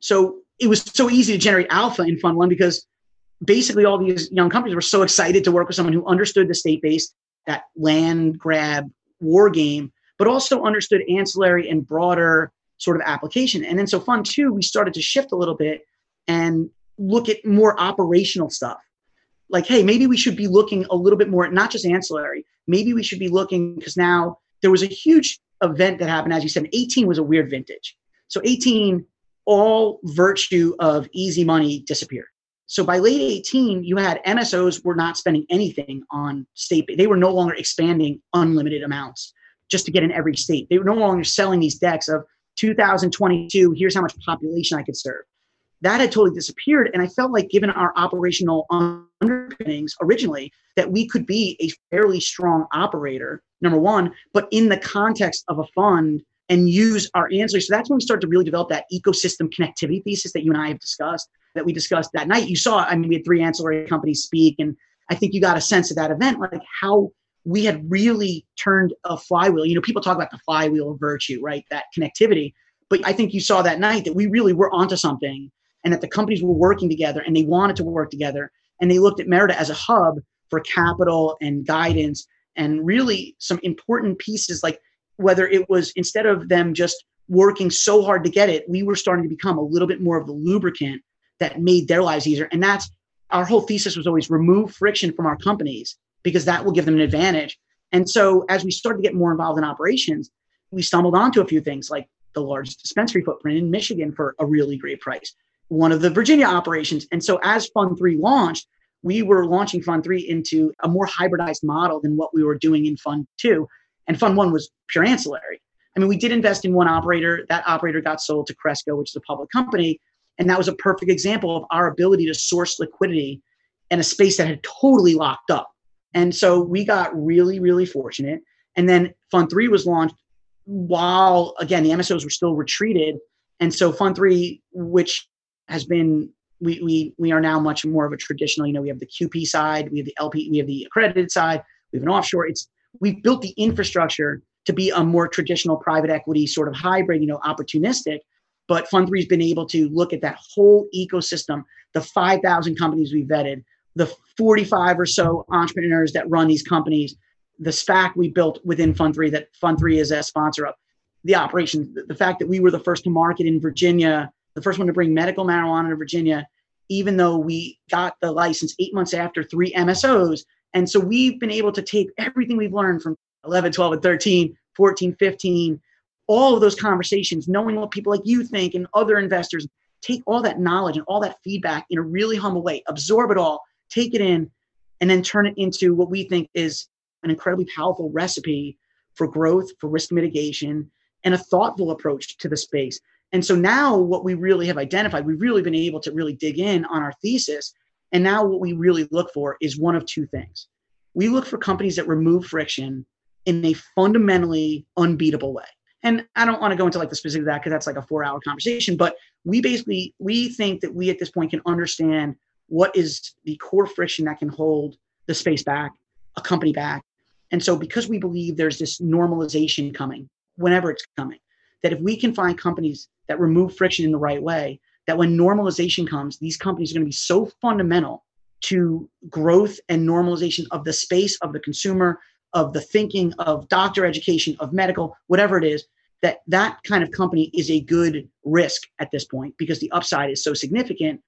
So it was so easy to generate alpha in Fund One because basically all these young companies were so excited to work with someone who understood the state based, that land grab war game, but also understood ancillary and broader sort of application. And then so Fund Two, we started to shift a little bit and look at more operational stuff like, hey, maybe we should be looking a little bit more at not just ancillary. Maybe we should be looking because now there was a huge event that happened. As you said, 18 was a weird vintage. So 18, all virtue of easy money disappeared. So by late 18, you had MSOs were not spending anything on state. They were no longer expanding unlimited amounts just to get in every state. They were no longer selling these decks of 2022. Here's how much population I could serve that had totally disappeared. And I felt like, given our operational underpinnings originally, that we could be a fairly strong operator, number one, but in the context of a fund and use our ancillary. So that's when we start to really develop that ecosystem connectivity thesis that you and I have discussed, that we discussed that night. You saw, I mean, we had three ancillary companies speak, and I think you got a sense of that event, like how we had really turned a flywheel. You know, people talk about the flywheel of virtue, right? That connectivity. But I think you saw that night that we really were onto something and that the companies were working together and they wanted to work together. And they looked at Merida as a hub for capital and guidance and really some important pieces like whether it was instead of them just working so hard to get it, we were starting to become a little bit more of the lubricant that made their lives easier. And that's our whole thesis was always remove friction from our companies because that will give them an advantage. And so as we started to get more involved in operations, we stumbled onto a few things like the largest dispensary footprint in Michigan for a really great price, one of the Virginia operations. And so as Fund 3 launched, we were launching Fund 3 into a more hybridized model than what we were doing in Fund 2. And Fund 1 was pure ancillary. I mean, we did invest in one operator. That operator got sold to Cresco, which is a public company. And that was a perfect example of our ability to source liquidity in a space that had totally locked up. And so we got really, really fortunate. And then Fund 3 was launched while, again, the MSOs were still retreated. And so Fund 3, which has been, we, we, we are now much more of a traditional, you know, we have the QP side, we have the LP, we have the accredited side, we have an offshore. It's, we've built the infrastructure to be a more traditional private equity sort of hybrid, you know, opportunistic. But Fund 3 has been able to look at that whole ecosystem, the 5,000 companies we vetted, the 45 or so entrepreneurs that run these companies, the SPAC we built within Fund 3 that Fund 3 is a sponsor of, the operations, the fact that we were the first to market in Virginia, the first one to bring medical marijuana to Virginia, even though we got the license eight months after three MSOs. And so we've been able to take everything we've learned from 11, 12, and 13, 14, 15, all of those conversations, knowing what people like you think and other investors, take all that knowledge and all that feedback in a really humble way, absorb it all, take it in, and then turn it into what we think is an incredibly powerful recipe for growth, for risk mitigation, and a thoughtful approach to the space. And so now what we really have identified, we've really been able to really dig in on our thesis. And now what we really look for is one of two things. We look for companies that remove friction in a fundamentally unbeatable way. And I don't want to go into like the specifics of that because that's like a four hour conversation, but we basically we think that we at this point can understand what is the core friction that can hold the space back, a company back. And so because we believe there's this normalization coming, whenever it's coming, that if we can find companies that remove friction in the right way, that when normalization comes, these companies are going to be so fundamental to growth and normalization of the space of the consumer, of the thinking of doctor education of medical whatever it is that that kind of company is a good risk at this point because the upside is so significant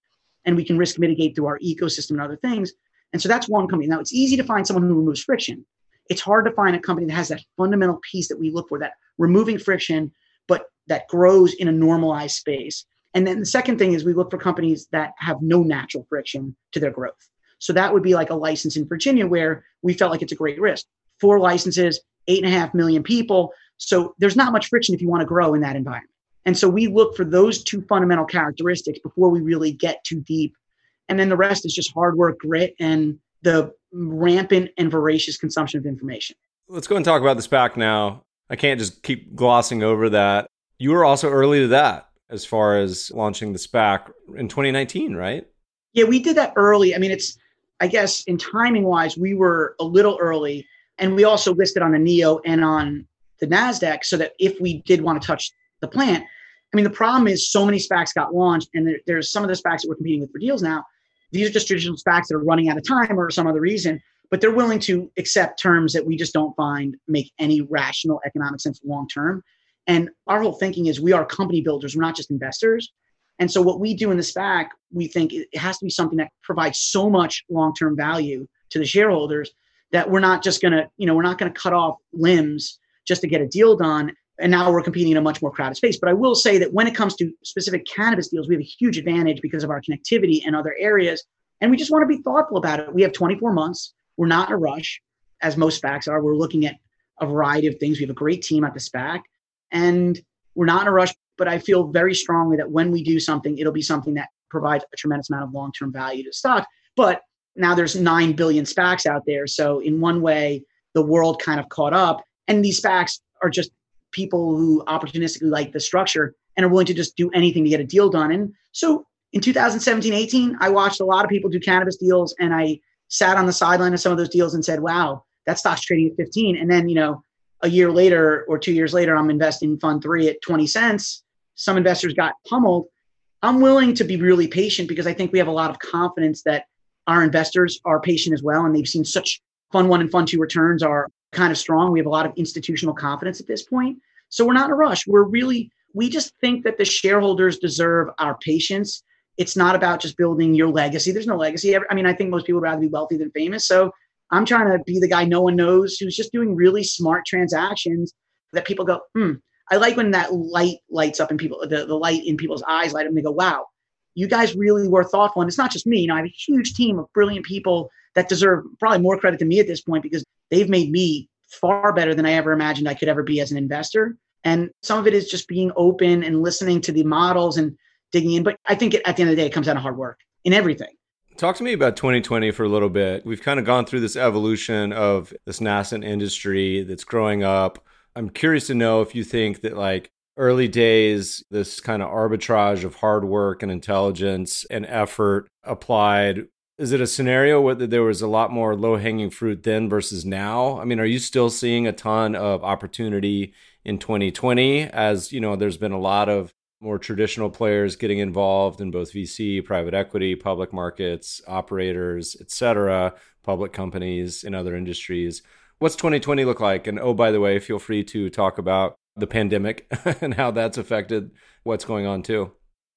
and we can risk mitigate through our ecosystem and other things. And so that's one company. Now it's easy to find someone who removes friction. It's hard to find a company that has that fundamental piece that we look for that removing friction that grows in a normalized space and then the second thing is we look for companies that have no natural friction to their growth so that would be like a license in virginia where we felt like it's a great risk four licenses, eight and a half million people. So there's not much friction if you want to grow in that environment. And so we look for those two fundamental characteristics before we really get too deep. And then the rest is just hard work, grit, and the rampant and voracious consumption of information. Let's go and talk about the SPAC now. I can't just keep glossing over that. You were also early to that as far as launching the SPAC in 2019, right? Yeah, we did that early. I mean, it's, I guess, in timing wise, we were a little early. And we also listed on the NEO and on the NASDAQ so that if we did want to touch the plant, I mean, the problem is so many SPACs got launched, and there, there's some of the SPACs that we're competing with for deals now. These are just traditional SPACs that are running out of time or some other reason, but they're willing to accept terms that we just don't find make any rational economic sense long term. And our whole thinking is we are company builders, we're not just investors. And so what we do in the SPAC, we think it has to be something that provides so much long term value to the shareholders that we're not just to, you know, we're not to cut off limbs just to get a deal done. And now we're competing in a much more crowded space. But I will say that when it comes to specific cannabis deals, we have a huge advantage because of our connectivity and other areas. And we just want to be thoughtful about it. We have 24 months. We're not in a rush, as most SPACs are. We're looking at a variety of things. We have a great team at the SPAC, and we're not in a rush. But I feel very strongly that when we do something, it'll be something that provides a tremendous amount of long term value to stock. But now there's 9 billion SPACs out there. So in one way, the world kind of caught up. And these SPACs are just people who opportunistically like the structure and are willing to just do anything to get a deal done. And so in 2017, 18, I watched a lot of people do cannabis deals and I sat on the sideline of some of those deals and said, wow, that stock's trading at 15. And then, you know, a year later or two years later, I'm investing in fund three at 20 cents. Some investors got pummeled. I'm willing to be really patient because I think we have a lot of confidence that our investors are patient as well. And they've seen such fund one and fund two returns are kind of strong. We have a lot of institutional confidence at this point. So we're not in a rush. We're really, we just think that the shareholders deserve our patience. It's not about just building your legacy. There's no legacy. I mean, I think most people would rather be wealthy than famous. So I'm trying to be the guy no one knows who's just doing really smart transactions that people go, hmm. I like when that light lights up in people, the, the light in people's eyes light up and they go, wow, you guys really were thoughtful. And it's not just me. You know, I have a huge team of brilliant people that deserve probably more credit than me at this point because they've made me far better than I ever imagined I could ever be as an investor. And some of it is just being open and listening to the models and digging in. But I think at the end of the day, it comes down to hard work in everything. Talk to me about 2020 for a little bit. We've kind of gone through this evolution of this nascent industry that's growing up. I'm curious to know if you think that, like, early days, this kind of arbitrage of hard work and intelligence and effort applied. Is it a scenario where there was a lot more low hanging fruit then versus now? I mean, are you still seeing a ton of opportunity in 2020 as, you know, there's been a lot of more traditional players getting involved in both VC, private equity, public markets, operators, et cetera, public companies in other industries. What's 2020 look like? And oh, by the way, feel free to talk about the pandemic and how that's affected what's going on too.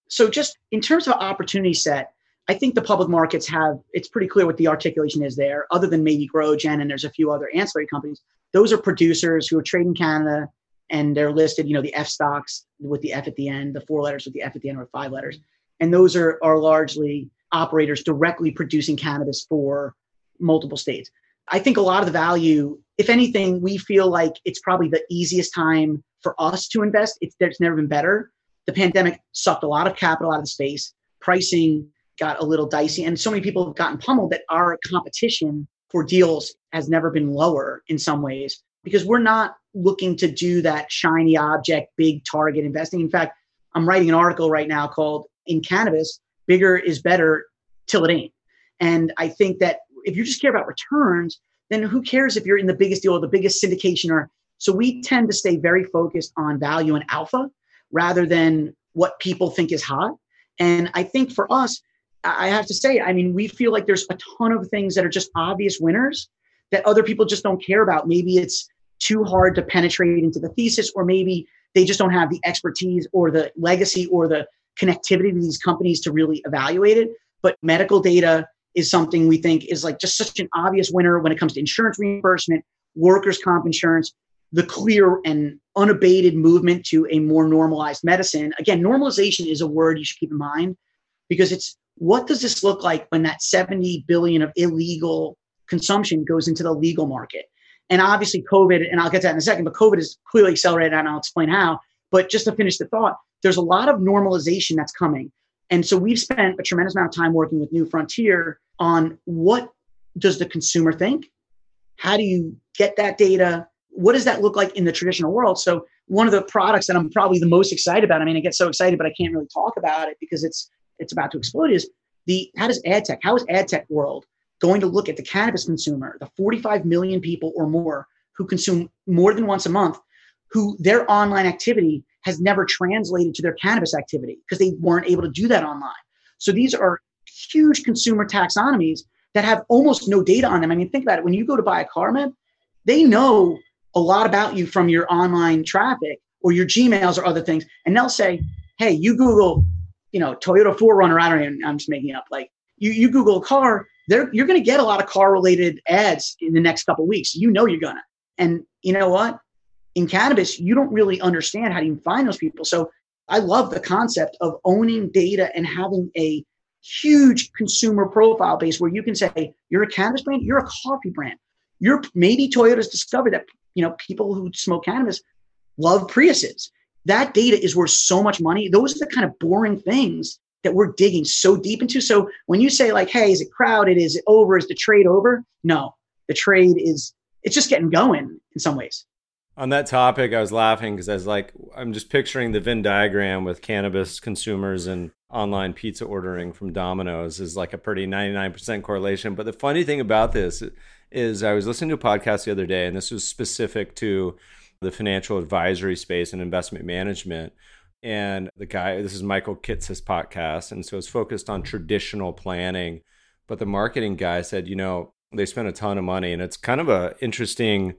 So, just in terms of opportunity set, I think the public markets have, it's pretty clear what the articulation is there, other than maybe GrowGen and there's a few other ancillary companies. Those are producers who are trading Canada and they're listed, you know, the F stocks with the F at the end, the four letters with the F at the end or five letters. And those are, are largely operators directly producing cannabis for multiple states. I think a lot of the value, if anything, we feel like it's probably the easiest time for us to invest. It's, it's never been better. The pandemic sucked a lot of capital out of the space. Pricing got a little dicey, and so many people have gotten pummeled that our competition for deals has never been lower in some ways because we're not looking to do that shiny object, big target investing. In fact, I'm writing an article right now called In Cannabis, Bigger is Better Till It Ain't. And I think that if you just care about returns, then who cares if you're in the biggest deal or the biggest syndication or so we tend to stay very focused on value and alpha rather than what people think is hot. And I think for us, I have to say, I mean, we feel like there's a ton of things that are just obvious winners that other people just don't care about. Maybe it's too hard to penetrate into the thesis, or maybe they just don't have the expertise or the legacy or the connectivity to these companies to really evaluate it. But medical data is something we think is like just such an obvious winner when it comes to insurance reimbursement, workers' comp insurance, the clear and unabated movement to a more normalized medicine. Again, normalization is a word you should keep in mind because it's what does this look like when that 70 billion of illegal consumption goes into the legal market? And obviously, COVID, and I'll get to that in a second, but COVID is clearly accelerated, and I'll explain how. But just to finish the thought, there's a lot of normalization that's coming. And so we've spent a tremendous amount of time working with New Frontier on what does the consumer think? How do you get that data? What does that look like in the traditional world? So one of the products that I'm probably the most excited about, I mean, I get so excited, but I can't really talk about it because it's it's about to explode, is the how does ad tech, how is ad tech world going to look at the cannabis consumer, the 45 million people or more who consume more than once a month, who their online activity has never translated to their cannabis activity because they weren't able to do that online. So these are huge consumer taxonomies that have almost no data on them. I mean, think about it. When you go to buy a car, man, they know a lot about you from your online traffic or your Gmails or other things. And they'll say, hey, you Google, you know, Toyota 4Runner, I don't even, I'm just making up. Like you, you Google a car, there you're going to get a lot of car related ads in the next couple weeks. You know you're going to. And you know what? In cannabis, you don't really understand how to even find those people. So I love the concept of owning data and having a huge consumer profile base where you can say you're a cannabis brand, you're a coffee brand. You're maybe Toyota's discovered that you know people who smoke cannabis love Priuses. That data is worth so much money. Those are the kind of boring things that we're digging so deep into. So when you say like, hey, is it crowded? Is it over? Is the trade over? No, the trade is it's just getting going in some ways. On that topic, I was laughing because I was like, I'm just picturing the Venn diagram with cannabis consumers and online pizza ordering from Domino's is like a pretty 99% correlation. But the funny thing about this is I was listening to a podcast the other day, and this was specific to the financial advisory space and investment management. And the guy, this is Michael Kitces' podcast. And so it's focused on traditional planning. But the marketing guy said, you know, they spent a ton of money. And it's kind of a interesting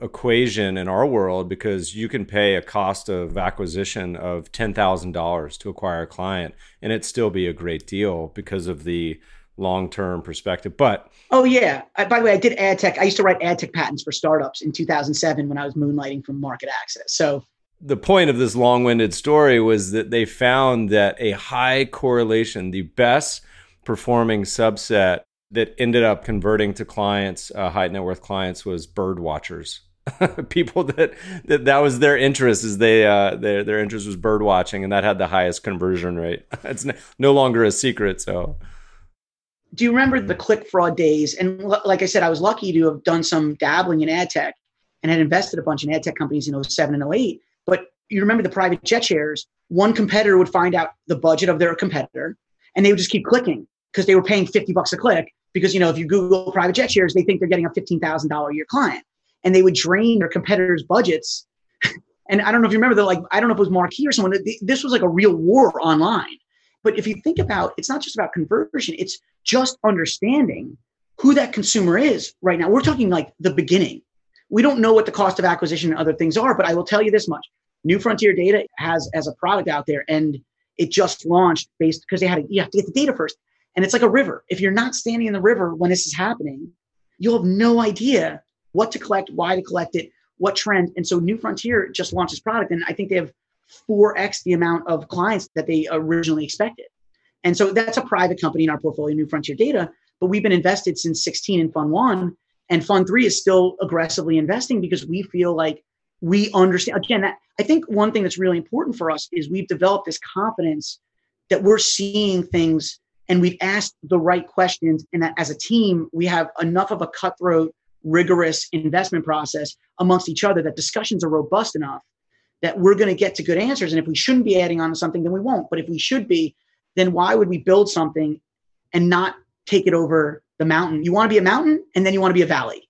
equation in our world because you can pay a cost of acquisition of $10,000 to acquire a client and it still be a great deal because of the long-term perspective. But oh yeah, I, by the way, I did ad tech. I used to write ad tech patents for startups in 2007 when I was moonlighting from market access. So the point of this long-winded story was that they found that a high correlation, the best performing subset that ended up converting to clients, uh, high net worth clients, was bird watchers. people that, that that was their interest is they uh, their their interest was bird watching and that had the highest conversion rate. it's no longer a secret. So, do you remember the click fraud days? And l- like I said, I was lucky to have done some dabbling in ad tech and had invested a bunch in ad tech companies in 07 and 08. You remember the private jet shares? One competitor would find out the budget of their competitor, and they would just keep clicking because they were paying 50 bucks a click. Because you know, if you Google private jet shares, they think they're getting a fifteen thousand dollar a year client and they would drain their competitors' budgets. and I don't know if you remember that, like, I don't know if it was Marquis or someone, this was like a real war online. But if you think about it's not just about conversion, it's just understanding who that consumer is right now. We're talking like the beginning. We don't know what the cost of acquisition and other things are, but I will tell you this much. New Frontier Data has as a product out there and it just launched based because they had to, you have to get the data first. And it's like a river. If you're not standing in the river when this is happening, you'll have no idea what to collect, why to collect it, what trend. And so New Frontier just launched this product, and I think they have 4x the amount of clients that they originally expected. And so that's a private company in our portfolio, New Frontier Data, but we've been invested since 16 in Fund One, and Fund Three is still aggressively investing because we feel like we understand. Again, that I think one thing that's really important for us is we've developed this confidence that we're seeing things and we've asked the right questions, and that as a team we have enough of a cutthroat rigorous investment process amongst each other that discussions are robust enough that we're going to get to good answers. And if we shouldn't be adding on to something, then we won't. But if we should be, then why would we build something and not take it over the mountain? You want to be a mountain and then you want to be a valley.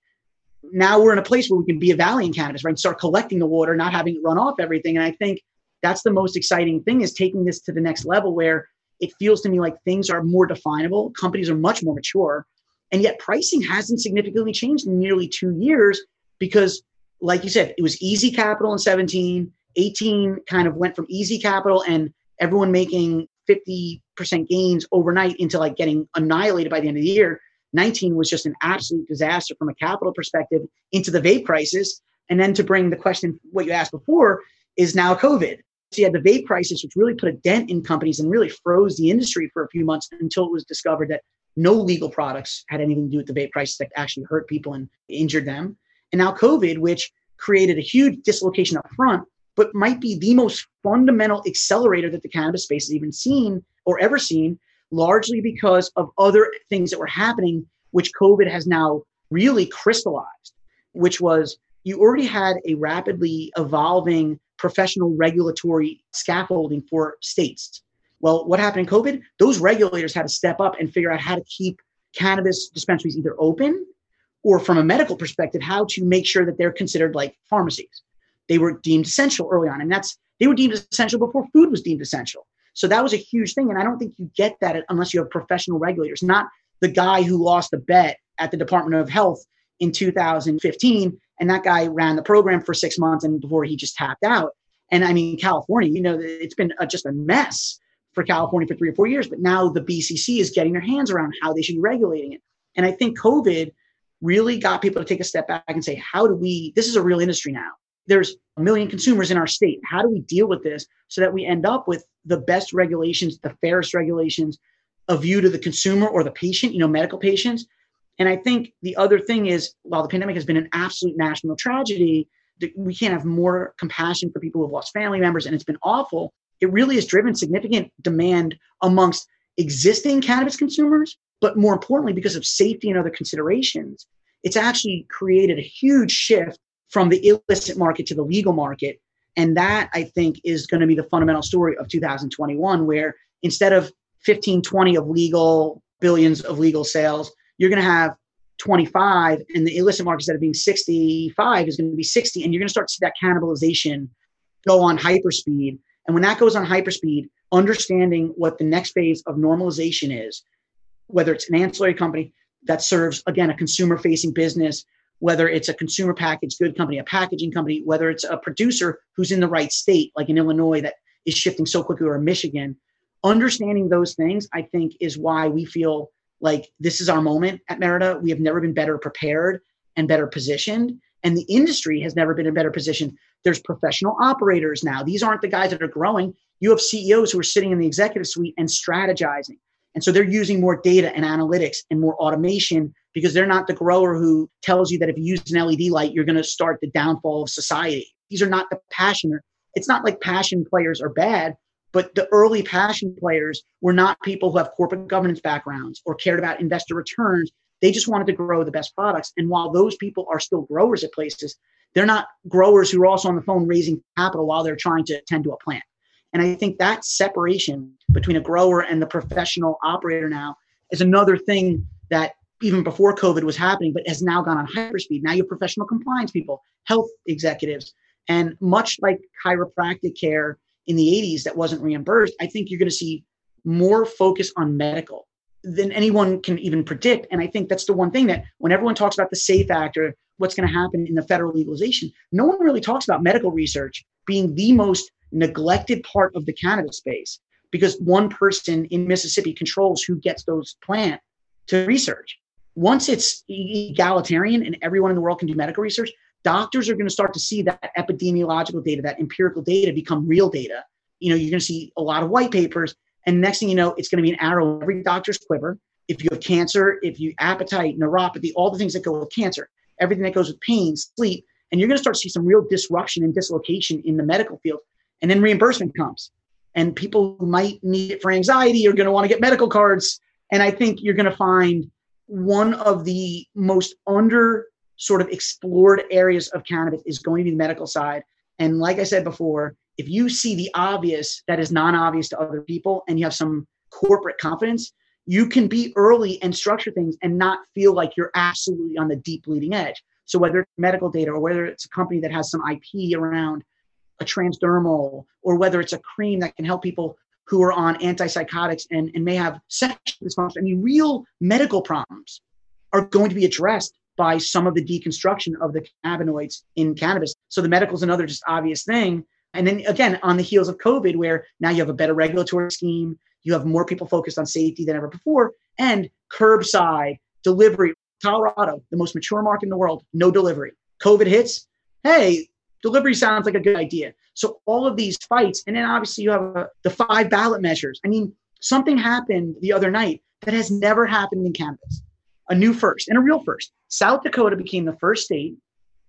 Now we're in a place where we can be a valley in cannabis, right? And start collecting the water, not having it run off everything. And I think that's the most exciting thing is taking this to the next level where it feels to me like things are more definable. Companies are much more mature and yet pricing hasn't significantly changed in nearly two years because, like you said, it was easy capital in 17, 18 kind of went from easy capital and everyone making 50% gains overnight into like getting annihilated by the end of the year. 19 was just an absolute disaster from a capital perspective into the vape crisis. And then to bring the question, what you asked before, is now COVID. So you had the vape crisis, which really put a dent in companies and really froze the industry for a few months until it was discovered that no legal products had anything to do with the vape crisis that actually hurt people and injured them. And now COVID, which created a huge dislocation up front, but might be the most fundamental accelerator that the cannabis space has even seen or ever seen, largely because of other things that were happening, which COVID has now really crystallized, which was you already had a rapidly evolving professional regulatory scaffolding for states well, what happened in COVID? Those regulators had to step up and figure out how to keep cannabis dispensaries either open or from a medical perspective, how to make sure that they're considered like pharmacies. They were deemed essential early on. And that's they were deemed essential before food was deemed essential. So that was a huge thing. And I don't think you get that unless you have professional regulators, not the guy who lost a bet at the Department of Health in 2015. And that guy ran the program for six months and before he just tapped out. And I mean, California, you know, it's been a, just a mess for California for three or four years, but now the BCC is getting their hands around how they should be regulating it. And I think COVID really got people to take a step back and say, how do we, this is a real industry now. There's a million consumers in our state. How do we deal with this so that we end up with the best regulations, the fairest regulations, a view to the consumer or the patient, you know, medical patients? And I think the other thing is, while the pandemic has been an absolute national tragedy, we can't have more compassion for people who've lost family members, and it's been awful it really has driven significant demand amongst existing cannabis consumers, but more importantly, because of safety and other considerations, it's actually created a huge shift from the illicit market to the legal market. And that I think is going to be the fundamental story of 2021, where instead of 15, 20 of legal billions of legal sales, you're going to have 25 and the illicit market instead of being 65 is going to be 60 and you're going to start to see that cannibalization go on hyperspeed. And when that goes on hyperspeed understanding what the next phase of normalization is whether it's an ancillary company that serves again a consumer facing business whether it's a consumer packaged good company a packaging company whether it's a producer who's in the right state like in illinois that is shifting so quickly or michigan understanding those things i think is why we feel like this is our moment at Merida. We have never been better prepared and better positioned. And the industry has never been in better position. There's professional operators now. These aren't the guys that are growing. You have CEOs who are sitting in the executive suite and strategizing. And so they're using more data and analytics and more automation because they're not the grower who tells you that if you use an LED light, you're going to start the downfall of society. These are not the passionate. It's not like passion players are bad. But the early passion players were not people who have corporate governance backgrounds or cared about investor returns. They just wanted to grow the best products. And while those people are still growers at places, they're not growers who are also on the phone raising capital while they're trying to tend to a plant. And I think that separation between a grower and the professional operator now is another thing that even before COVID was happening, but has now gone on hyperspeed. Now you have professional compliance people, health executives, and much like chiropractic care in the 80s that wasn't reimbursed, I think you're going to see more focus on medical than anyone can even predict. And I think that's the one thing that when everyone talks about the SAFE Act or what's going to happen in the federal legalization, no one really talks about medical research being the most neglected part of the cannabis space because one person in Mississippi controls who gets those plant to research. Once it's egalitarian and everyone in the world can do medical research, doctors are going to start to see that epidemiological data, that empirical data become real data. You know, you're going to see a lot of white papers. And next thing you know, it's going to be an arrow every doctor's quiver. If you have cancer, if you appetite, neuropathy, all the things that go with cancer, everything that goes with pain, sleep, and you're going to start to see some real disruption and dislocation in the medical field. And then reimbursement comes. And people who might need it for anxiety are going to want to get medical cards. And I think you're going to find one of the most under sort of explored areas of cannabis is going to be the medical side. And like I said before, if you see the obvious that is non obvious to other people and you have some corporate confidence, you can be early and structure things and not feel like you're absolutely on the deep bleeding edge. So whether it's medical data or whether it's a company that has some IP around a transdermal or whether it's a cream that can help people who are on antipsychotics and, and may have sexual dysfunction, I mean, real medical problems are going to be addressed by some of the deconstruction of the cannabinoids in cannabis. So the medical is another just obvious thing. And then again, on the heels of COVID, where now you have a better regulatory scheme, you have more people focused on safety than ever before, and curbside delivery. Colorado, the most mature market in the world, no delivery. COVID hits, hey, delivery sounds like a good idea. So all of these fights, and then obviously you have a, the five ballot measures. I mean, something happened the other night that has never happened in cannabis a new first and a real first. South Dakota became the first state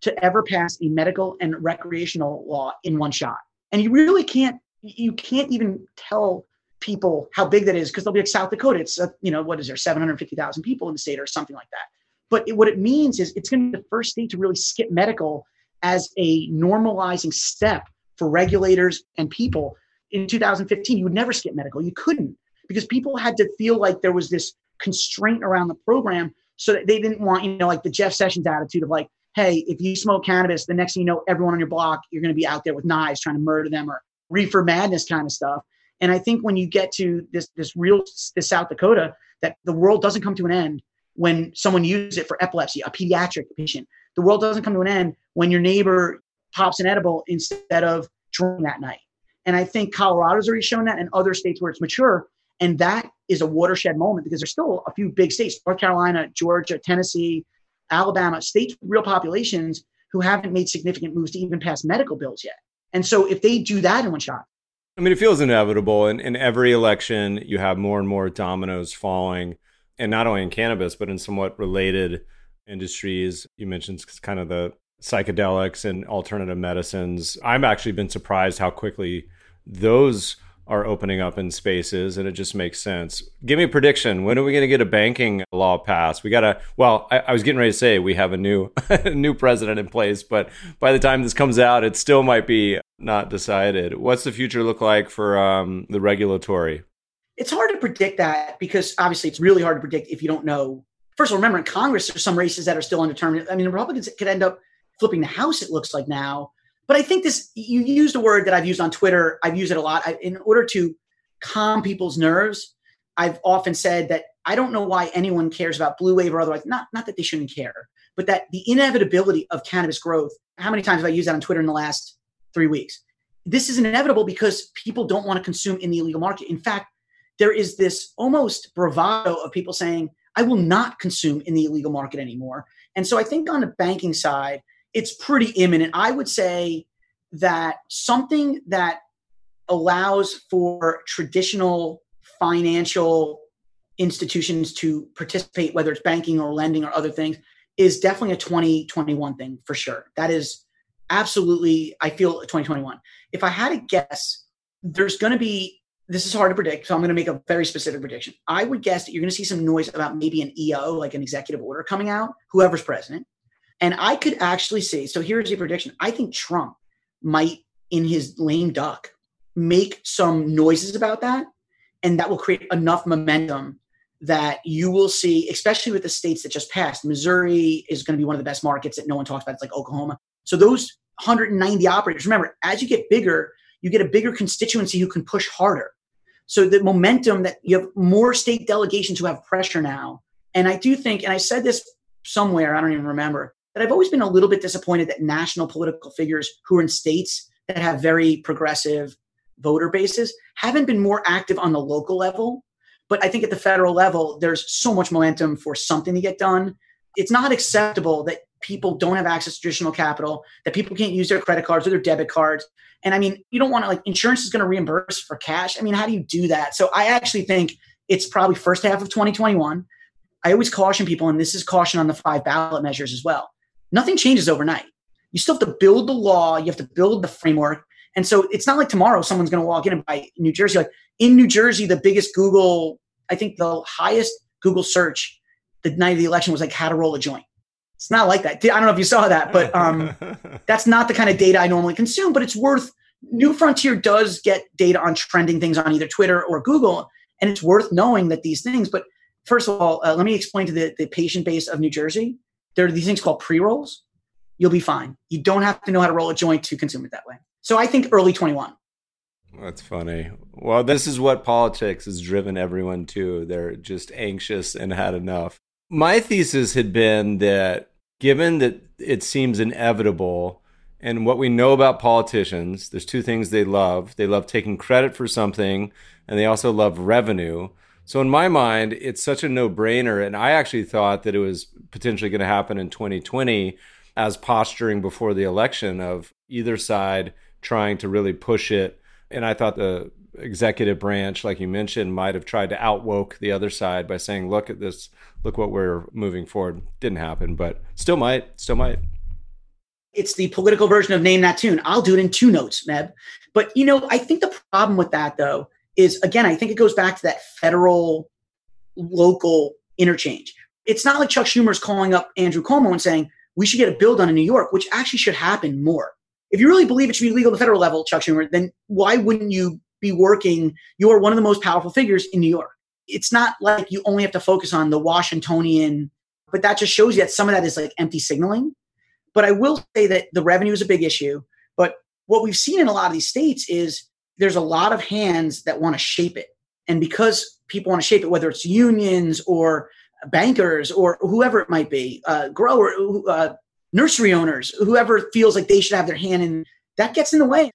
to ever pass a medical and recreational law in one shot. And you really can't, you can't even tell people how big that is because they'll be like South Dakota. It's, a, you know, what is there, 750,000 people in the state or something like that. But it, what it means is it's going to be the first state to really skip medical as a normalizing step for regulators and people. In 2015, you would never skip medical. You couldn't because people had to feel like there was this constraint around the program so that they didn't want, you know, like the Jeff Sessions attitude of like, hey, if you smoke cannabis, the next thing you know, everyone on your block, you're going to be out there with knives trying to murder them or reefer madness kind of stuff. And I think when you get to this this real this South Dakota, that the world doesn't come to an end when someone uses it for epilepsy, a pediatric patient. The world doesn't come to an end when your neighbor pops an edible instead of drinking that night. And I think Colorado's already shown that, and other states where it's mature. And that is a watershed moment because there's still a few big states North Carolina, Georgia, Tennessee, Alabama, states with real populations who haven't made significant moves to even pass medical bills yet. And so if they do that in one shot, I mean, it feels inevitable. In, in every election, you have more and more dominoes falling, and not only in cannabis, but in somewhat related industries. You mentioned kind of the psychedelics and alternative medicines. I've actually been surprised how quickly those are opening up in spaces and it just makes sense. Give me a prediction. When are we going to get a banking law passed? We got to, well, I, I, was getting ready to say we have a new, new president in place, but by the time this comes out, it still might be not decided. What's the future look like for um, the regulatory? It's hard to predict that because obviously it's really hard to predict if you don't know. First of all, remember in Congress, there's some races that are still undetermined. I mean, Republicans could end up flipping the House, it looks like now. But I think this, you used a word that I've used on Twitter. I've used it a lot. I, in order to calm people's nerves, I've often said that I don't know why anyone cares about blue wave or otherwise. Not, not that they shouldn't care, but that the inevitability of cannabis growth. How many times have I used that on Twitter in the last three weeks? This is inevitable because people don't want to consume in the illegal market. In fact, there is this almost bravado of people saying, I will not consume in the illegal market anymore. And so I think on the banking side, it's pretty imminent. I would say that something that allows for traditional financial institutions to participate, whether it's banking or lending or other things, is definitely a 2021 thing for sure. That is absolutely, I feel 2021. If I had to guess, there's going to be, this is hard to predict, so I'm going to make a very specific prediction. I would guess that you're going to see some noise about maybe an EO, like an executive order coming out, whoever's president. And I could actually see, so here's the prediction. I think Trump might, in his lame duck, make some noises about that. And that will create enough momentum that you will see, especially with the states that just passed. Missouri is going to be one of the best markets that no one talks about. It's like Oklahoma. So those 190 operators, remember, as you get bigger, you get a bigger constituency who can push harder. So the momentum that you have more state delegations who have pressure now. And I do think, and I said this somewhere, I don't even remember, that I've always been a little bit disappointed that national political figures who are in states that have very progressive voter bases haven't been more active on the local level. But I think at the federal level, there's so much momentum for something to get done. It's not acceptable that people don't have access to traditional capital, that people can't use their credit cards or their debit cards. And I mean, you don't want to like insurance is going to reimburse for cash. I mean, how do you do that? So I actually think it's probably first half of 2021. I always caution people, and this is caution on the five ballot measures as well. Nothing changes overnight. You still have to build the law, you have to build the framework. And so it's not like tomorrow someone's going to walk in and buy New Jersey. Like in New Jersey, the biggest Google, I think the highest Google search the night of the election was like how to roll a joint. It's not like that. I don't know if you saw that, but um, that's not the kind of data I normally consume. But it's worth. New Frontier does get data on trending things on either Twitter or Google, and it's worth knowing that these things. But first of all, uh, let me explain to the, the patient base of New Jersey. There are these things called pre rolls. You'll be fine. You don't have to know how to roll a joint to consume it that way. So I think early 21. That's funny. Well, this is what politics has driven everyone to. They're just anxious and had enough. My thesis had been that given that it seems inevitable and what we know about politicians, there's two things they love. They love taking credit for something and they also love revenue. So in my mind, it's such a no-brainer and I actually thought that it was potentially going to happen in 2020 as posturing before the election of either side trying to really push it. And I thought the executive branch, like you mentioned, might have tried to outwoke the other side by saying, "Look at this, look what we're moving forward." Didn't happen, but still might, still might. It's the political version of name that tune. I'll do it in two notes, Meb. But you know, I think the problem with that though is again, I think it goes back to that federal local interchange. It's not like Chuck Schumer's calling up Andrew Cuomo and saying, we should get a bill done in New York, which actually should happen more if you really believe it should be legal at the federal level, Chuck Schumer, then why wouldn't you be working? You are one of the most powerful figures in New York. It's not like you only have to focus on the Washingtonian, but that just shows you that some of that is like empty signaling. But I will say that the revenue is a big issue. But what we've seen in a lot of these states is there's a lot of hands that want to shape it. And because people want to shape it, whether it's unions or bankers or whoever it might be, uh, grower, uh, nursery owners, whoever feels like they should have their hand in that gets in the way.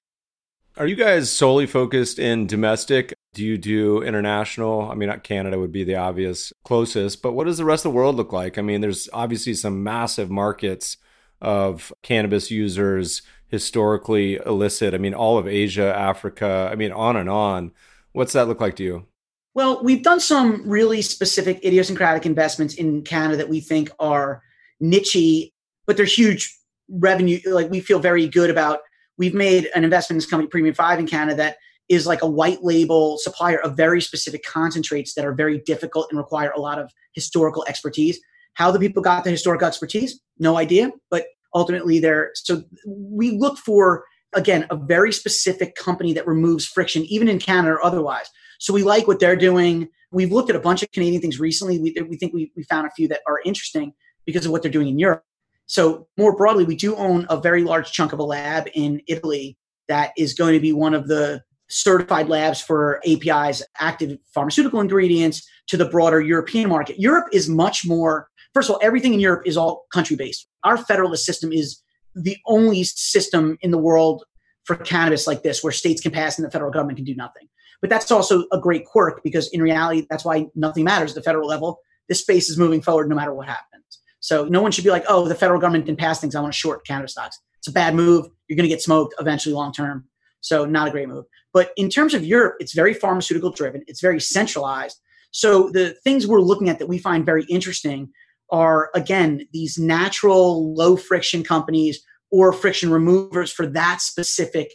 Are you guys solely focused in domestic? Do you do international? I mean, Canada would be the obvious closest, but what does the rest of the world look like? I mean, there's obviously some massive markets of cannabis users historically illicit. I mean, all of Asia, Africa, I mean, on and on. What's that look like to you? Well, we've done some really specific idiosyncratic investments in Canada that we think are nichey but they're huge revenue. Like we feel very good about. We've made an investment in this company, Premium Five in Canada, that is like a white label supplier of very specific concentrates that are very difficult and require a lot of historical expertise. How the people got the historical expertise, no idea, but ultimately they're so we look for again a very specific company that removes friction even in Canada or otherwise. So we like what they're doing. We've looked at a bunch of Canadian things recently. We, we think we, we found a few that are interesting because of what they're doing in Europe. So more broadly, we do own a very large chunk of a lab in Italy that is going to be one of the certified labs for APIs, active pharmaceutical ingredients, to the broader European market. Europe is much more, first of all, everything in Europe is all country based. Our federalist system is the only system in the world for cannabis like this where states can pass and the federal government can do nothing. But that's also a great quirk because in reality, that's why nothing matters at the federal level. This space is moving forward no matter what happens. So no one should be like, oh, the federal government didn't pass things. I want to short cannabis stocks. It's a bad move. You're going to get smoked eventually long term. So not a great move. But in terms of Europe, it's very pharmaceutical driven. It's very centralized. So the things we're looking at that we find very interesting are again these natural low friction companies or friction removers for that specific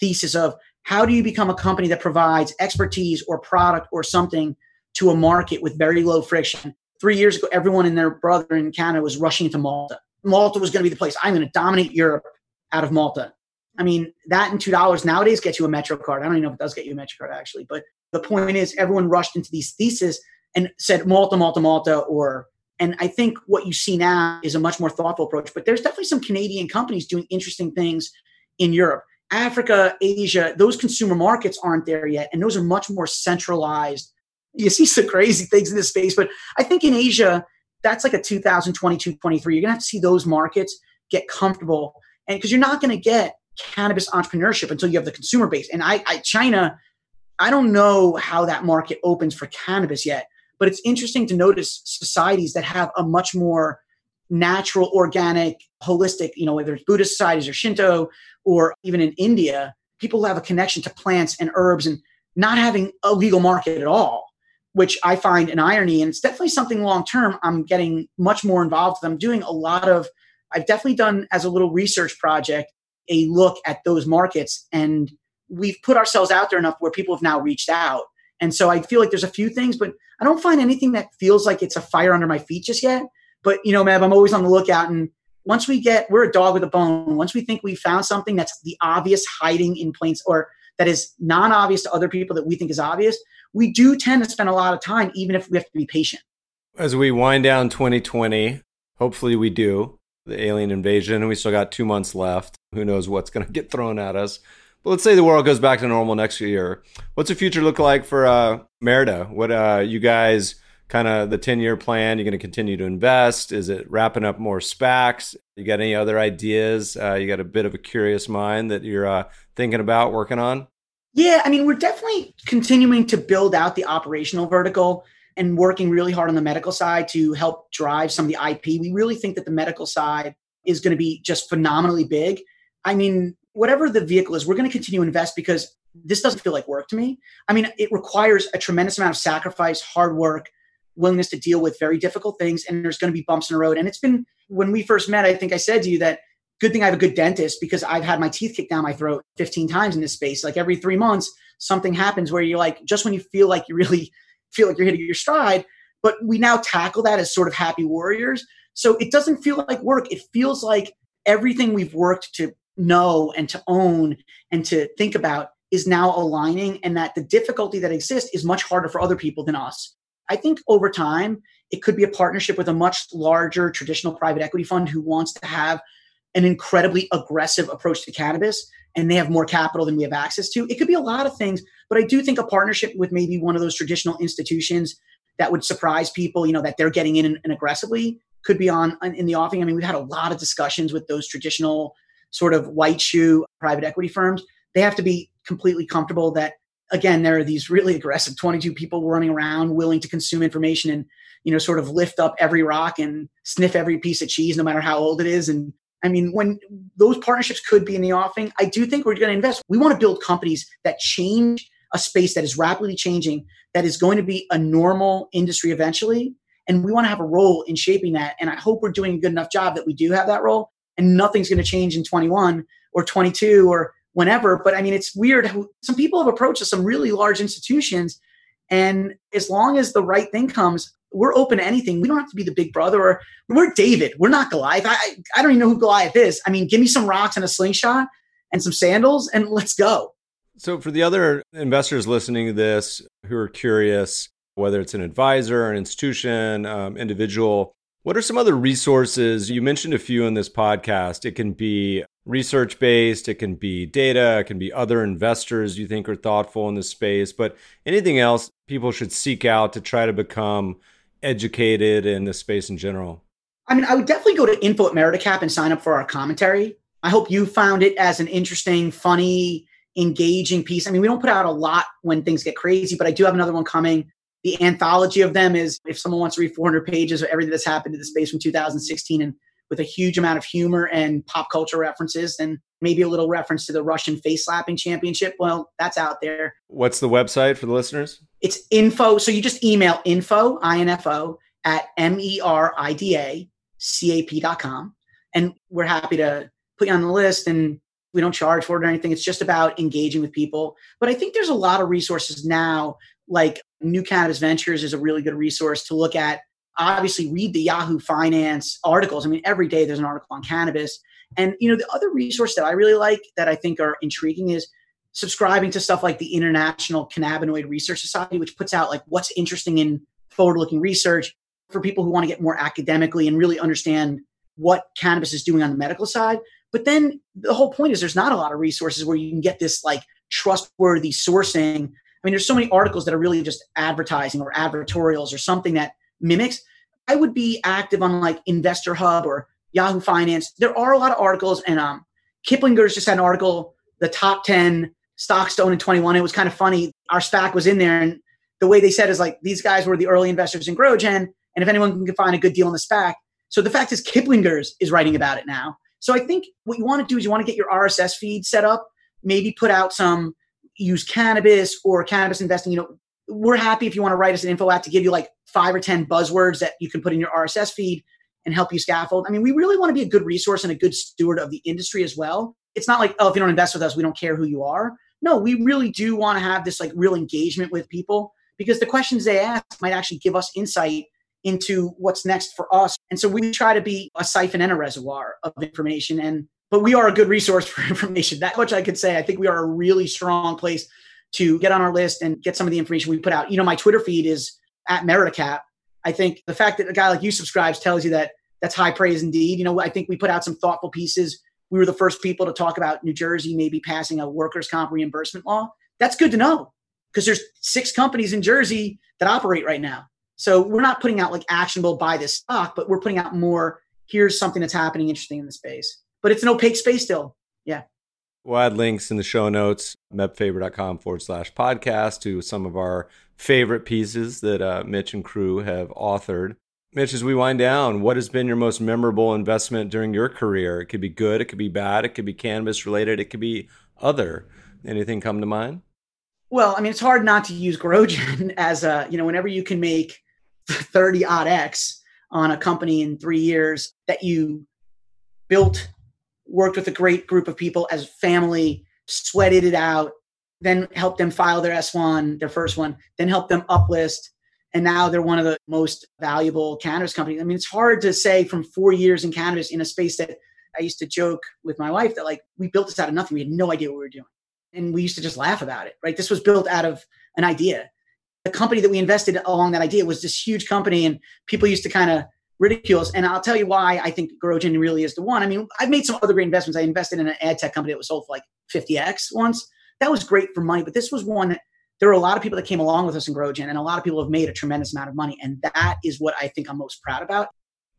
thesis of how do you become a company that provides expertise or product or something to a market with very low friction? Three years ago everyone and their brother in canada was rushing to malta. Malta was going to be the place. I'm going to dominate europe out of malta. I mean, that and two dollars nowadays gets you a Metro card. I don't even know if it does get you a Metro card actually, but the point is, everyone rushed into these theses and said Malta, Malta, Malta, or and I think what you see now is a much more thoughtful approach. But there's definitely some Canadian companies doing interesting things in Europe, Africa, Asia. Those consumer markets aren't there yet, and those are much more centralized. You see some crazy things in this space, but I think in Asia, that's like a 2022, 23. You're gonna have to see those markets get comfortable, and because you're not gonna get cannabis entrepreneurship until you have the consumer base. And I, I China, I don't know how that market opens for cannabis yet, but it's interesting to notice societies that have a much more natural, organic, holistic, you know, whether it's Buddhist societies or Shinto, or even in India, people have a connection to plants and herbs and not having a legal market at all, which I find an irony. And it's definitely something long term I'm getting much more involved with. I'm doing a lot of, I've definitely done as a little research project a look at those markets and we've put ourselves out there enough where people have now reached out and so i feel like there's a few things but i don't find anything that feels like it's a fire under my feet just yet but you know Meb, i'm always on the lookout and once we get we're a dog with a bone once we think we found something that's the obvious hiding in plain or that is non-obvious to other people that we think is obvious we do tend to spend a lot of time even if we have to be patient as we wind down 2020 hopefully we do the alien invasion, and we still got two months left. Who knows what's going to get thrown at us? But let's say the world goes back to normal next year. What's the future look like for uh, Merida? What uh, you guys kind of the 10 year plan? You're going to continue to invest? Is it wrapping up more SPACs? You got any other ideas? Uh, you got a bit of a curious mind that you're uh, thinking about working on? Yeah, I mean, we're definitely continuing to build out the operational vertical and working really hard on the medical side to help drive some of the IP. We really think that the medical side is going to be just phenomenally big. I mean, whatever the vehicle is, we're going to continue to invest because this doesn't feel like work to me. I mean, it requires a tremendous amount of sacrifice, hard work, willingness to deal with very difficult things, and there's going to be bumps in the road. And it's been when we first met, I think I said to you that good thing I have a good dentist because I've had my teeth kicked down my throat 15 times in this space. Like every three months, something happens where you're like, just when you feel like you really feel like you're hitting your stride. But we now tackle that as sort of happy warriors. So it doesn't feel like work. It feels like everything we've worked to know and to own and to think about is now aligning, and that the difficulty that exists is much harder for other people than us. I think over time, it could be a partnership with a much larger traditional private equity fund who wants to have an incredibly aggressive approach to cannabis and they have more capital than we have access to. It could be a lot of things, but I do think a partnership with maybe one of those traditional institutions that would surprise people, you know, that they're getting in and, and aggressively could be on in the offing. I mean, we've had a lot of discussions with those traditional sort of white shoe private equity firms. They have to be completely comfortable that again, there are these really aggressive 22 people running around willing to consume information and, you know, sort of lift up every rock and sniff every piece of cheese, no matter how old it is, and I mean, when those partnerships could be in the offing, I do think we're going to invest. We want to build companies that change a space that is rapidly changing, that is going to be a normal industry eventually. And we want to have a role in shaping that. And I hope we're doing a good enough job that we do have that role. And nothing's going to change in 21 or 22 or whenever. But I mean, it's weird. Some people have approached some really large institutions, and as long as the right thing comes, we're open to anything. We don't have to be the big brother or we're David. We're not Goliath. I, I don't even know who Goliath is. I mean, give me some rocks and a slingshot and some sandals and let's go. So, for the other investors listening to this who are curious, whether it's an advisor, an institution, um, individual, what are some other resources? You mentioned a few in this podcast. It can be research based, it can be data, it can be other investors you think are thoughtful in this space, but anything else people should seek out to try to become educated in this space in general? I mean, I would definitely go to info at Meridacap and sign up for our commentary. I hope you found it as an interesting, funny, engaging piece. I mean, we don't put out a lot when things get crazy, but I do have another one coming. The anthology of them is if someone wants to read 400 pages of everything that's happened in the space from 2016 and with a huge amount of humor and pop culture references, and maybe a little reference to the Russian face slapping championship. Well, that's out there. What's the website for the listeners? It's info. So you just email info, I-N-F-O, at M-E-R-I-D-A, C-A-P.com. And we're happy to put you on the list and we don't charge for it or anything. It's just about engaging with people. But I think there's a lot of resources now, like New Cannabis Ventures is a really good resource to look at. Obviously, read the Yahoo Finance articles. I mean, every day there's an article on cannabis. And you know, the other resource that I really like that I think are intriguing is subscribing to stuff like the International Cannabinoid Research Society, which puts out like what's interesting in forward-looking research for people who want to get more academically and really understand what cannabis is doing on the medical side. But then the whole point is there's not a lot of resources where you can get this like trustworthy sourcing. I mean, there's so many articles that are really just advertising or advertorials or something that mimics. I would be active on like Investor Hub or Yahoo Finance. There are a lot of articles, and um, Kiplinger's just had an article, the top 10 stocks to own in 21. It was kind of funny. Our SPAC was in there, and the way they said is like these guys were the early investors in GrowGen, and if anyone can find a good deal in the SPAC. So the fact is, Kiplinger's is writing about it now. So I think what you want to do is you want to get your RSS feed set up, maybe put out some use cannabis or cannabis investing. You know, we're happy if you want to write us an info at to give you like five or 10 buzzwords that you can put in your RSS feed and help you scaffold. I mean, we really want to be a good resource and a good steward of the industry as well. It's not like, oh, if you don't invest with us, we don't care who you are. No, we really do want to have this like real engagement with people because the questions they ask might actually give us insight into what's next for us. And so we try to be a siphon and a reservoir of information. And but we are a good resource for information. That much I could say. I think we are a really strong place to get on our list and get some of the information we put out. You know, my Twitter feed is at Meridacap. I think the fact that a guy like you subscribes tells you that that's high praise indeed. You know, I think we put out some thoughtful pieces. We were the first people to talk about New Jersey maybe passing a workers' comp reimbursement law. That's good to know because there's six companies in Jersey that operate right now. So we're not putting out like actionable buy this stock, but we're putting out more. Here's something that's happening interesting in the space, but it's an opaque space still. Yeah. We'll add links in the show notes, mebfaber.com forward slash podcast to some of our favorite pieces that uh, Mitch and crew have authored. Mitch, as we wind down, what has been your most memorable investment during your career? It could be good, it could be bad, it could be cannabis related, it could be other. Anything come to mind? Well, I mean, it's hard not to use GrowGen as a, you know, whenever you can make 30 odd X on a company in three years that you built, worked with a great group of people as family, sweated it out, then helped them file their S1, their first one, then helped them uplist. And now they're one of the most valuable cannabis companies. I mean, it's hard to say from four years in cannabis in a space that I used to joke with my wife that like we built this out of nothing. We had no idea what we were doing. And we used to just laugh about it, right? This was built out of an idea the company that we invested along that idea was this huge company and people used to kind of ridicule us. And I'll tell you why I think GrowGen really is the one. I mean, I've made some other great investments. I invested in an ad tech company that was sold for like 50x once. That was great for money, but this was one that there were a lot of people that came along with us in GrowGen and a lot of people have made a tremendous amount of money. And that is what I think I'm most proud about.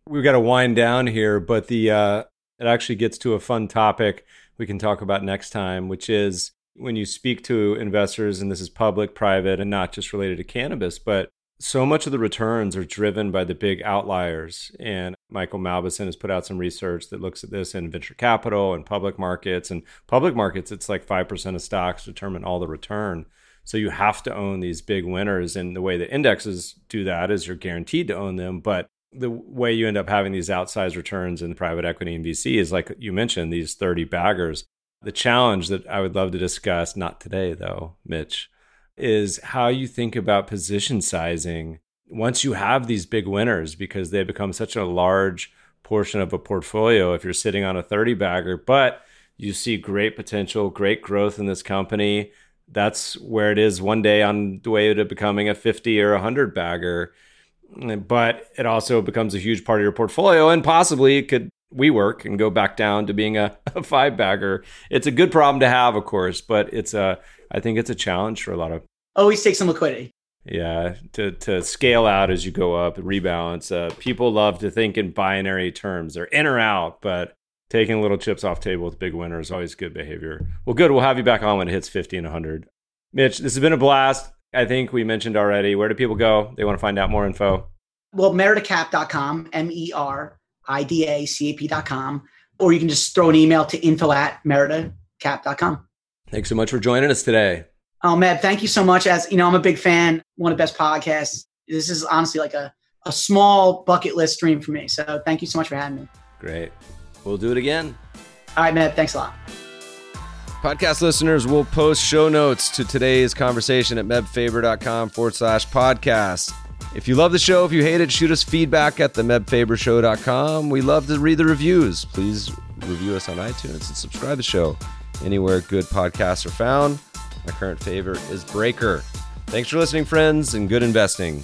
We've got to wind down here, but the uh, it actually gets to a fun topic we can talk about next time, which is when you speak to investors, and this is public, private, and not just related to cannabis, but so much of the returns are driven by the big outliers. And Michael Mauboussin has put out some research that looks at this in venture capital and public markets. And public markets, it's like 5% of stocks determine all the return. So you have to own these big winners. And the way the indexes do that is you're guaranteed to own them. But the way you end up having these outsized returns in private equity and VC is like you mentioned, these 30 baggers The challenge that I would love to discuss, not today though, Mitch, is how you think about position sizing once you have these big winners because they become such a large portion of a portfolio if you're sitting on a 30 bagger, but you see great potential, great growth in this company. That's where it is one day on the way to becoming a 50 or a 100 bagger. But it also becomes a huge part of your portfolio and possibly it could we work and go back down to being a, a five bagger. It's a good problem to have, of course, but it's a I think it's a challenge for a lot of always take some liquidity. Yeah, to to scale out as you go up, rebalance. Uh, people love to think in binary terms. They're in or out, but taking little chips off table with big winners is always good behavior. Well, good. We'll have you back on when it hits 50 and 100. Mitch, this has been a blast. I think we mentioned already. Where do people go? They want to find out more info. Well, meridacap.com, M E R I D A C A P.com, or you can just throw an email to info at meridacap.com. Thanks so much for joining us today. Oh, Meb, thank you so much. As you know, I'm a big fan, one of the best podcasts. This is honestly like a, a small bucket list dream for me. So thank you so much for having me. Great. We'll do it again. All right, Meb. Thanks a lot. Podcast listeners will post show notes to today's conversation at mebfaber.com forward slash podcast. If you love the show, if you hate it, shoot us feedback at the mebfabershow.com. We love to read the reviews. Please review us on iTunes and subscribe to the show anywhere good podcasts are found. My current favorite is Breaker. Thanks for listening, friends, and good investing.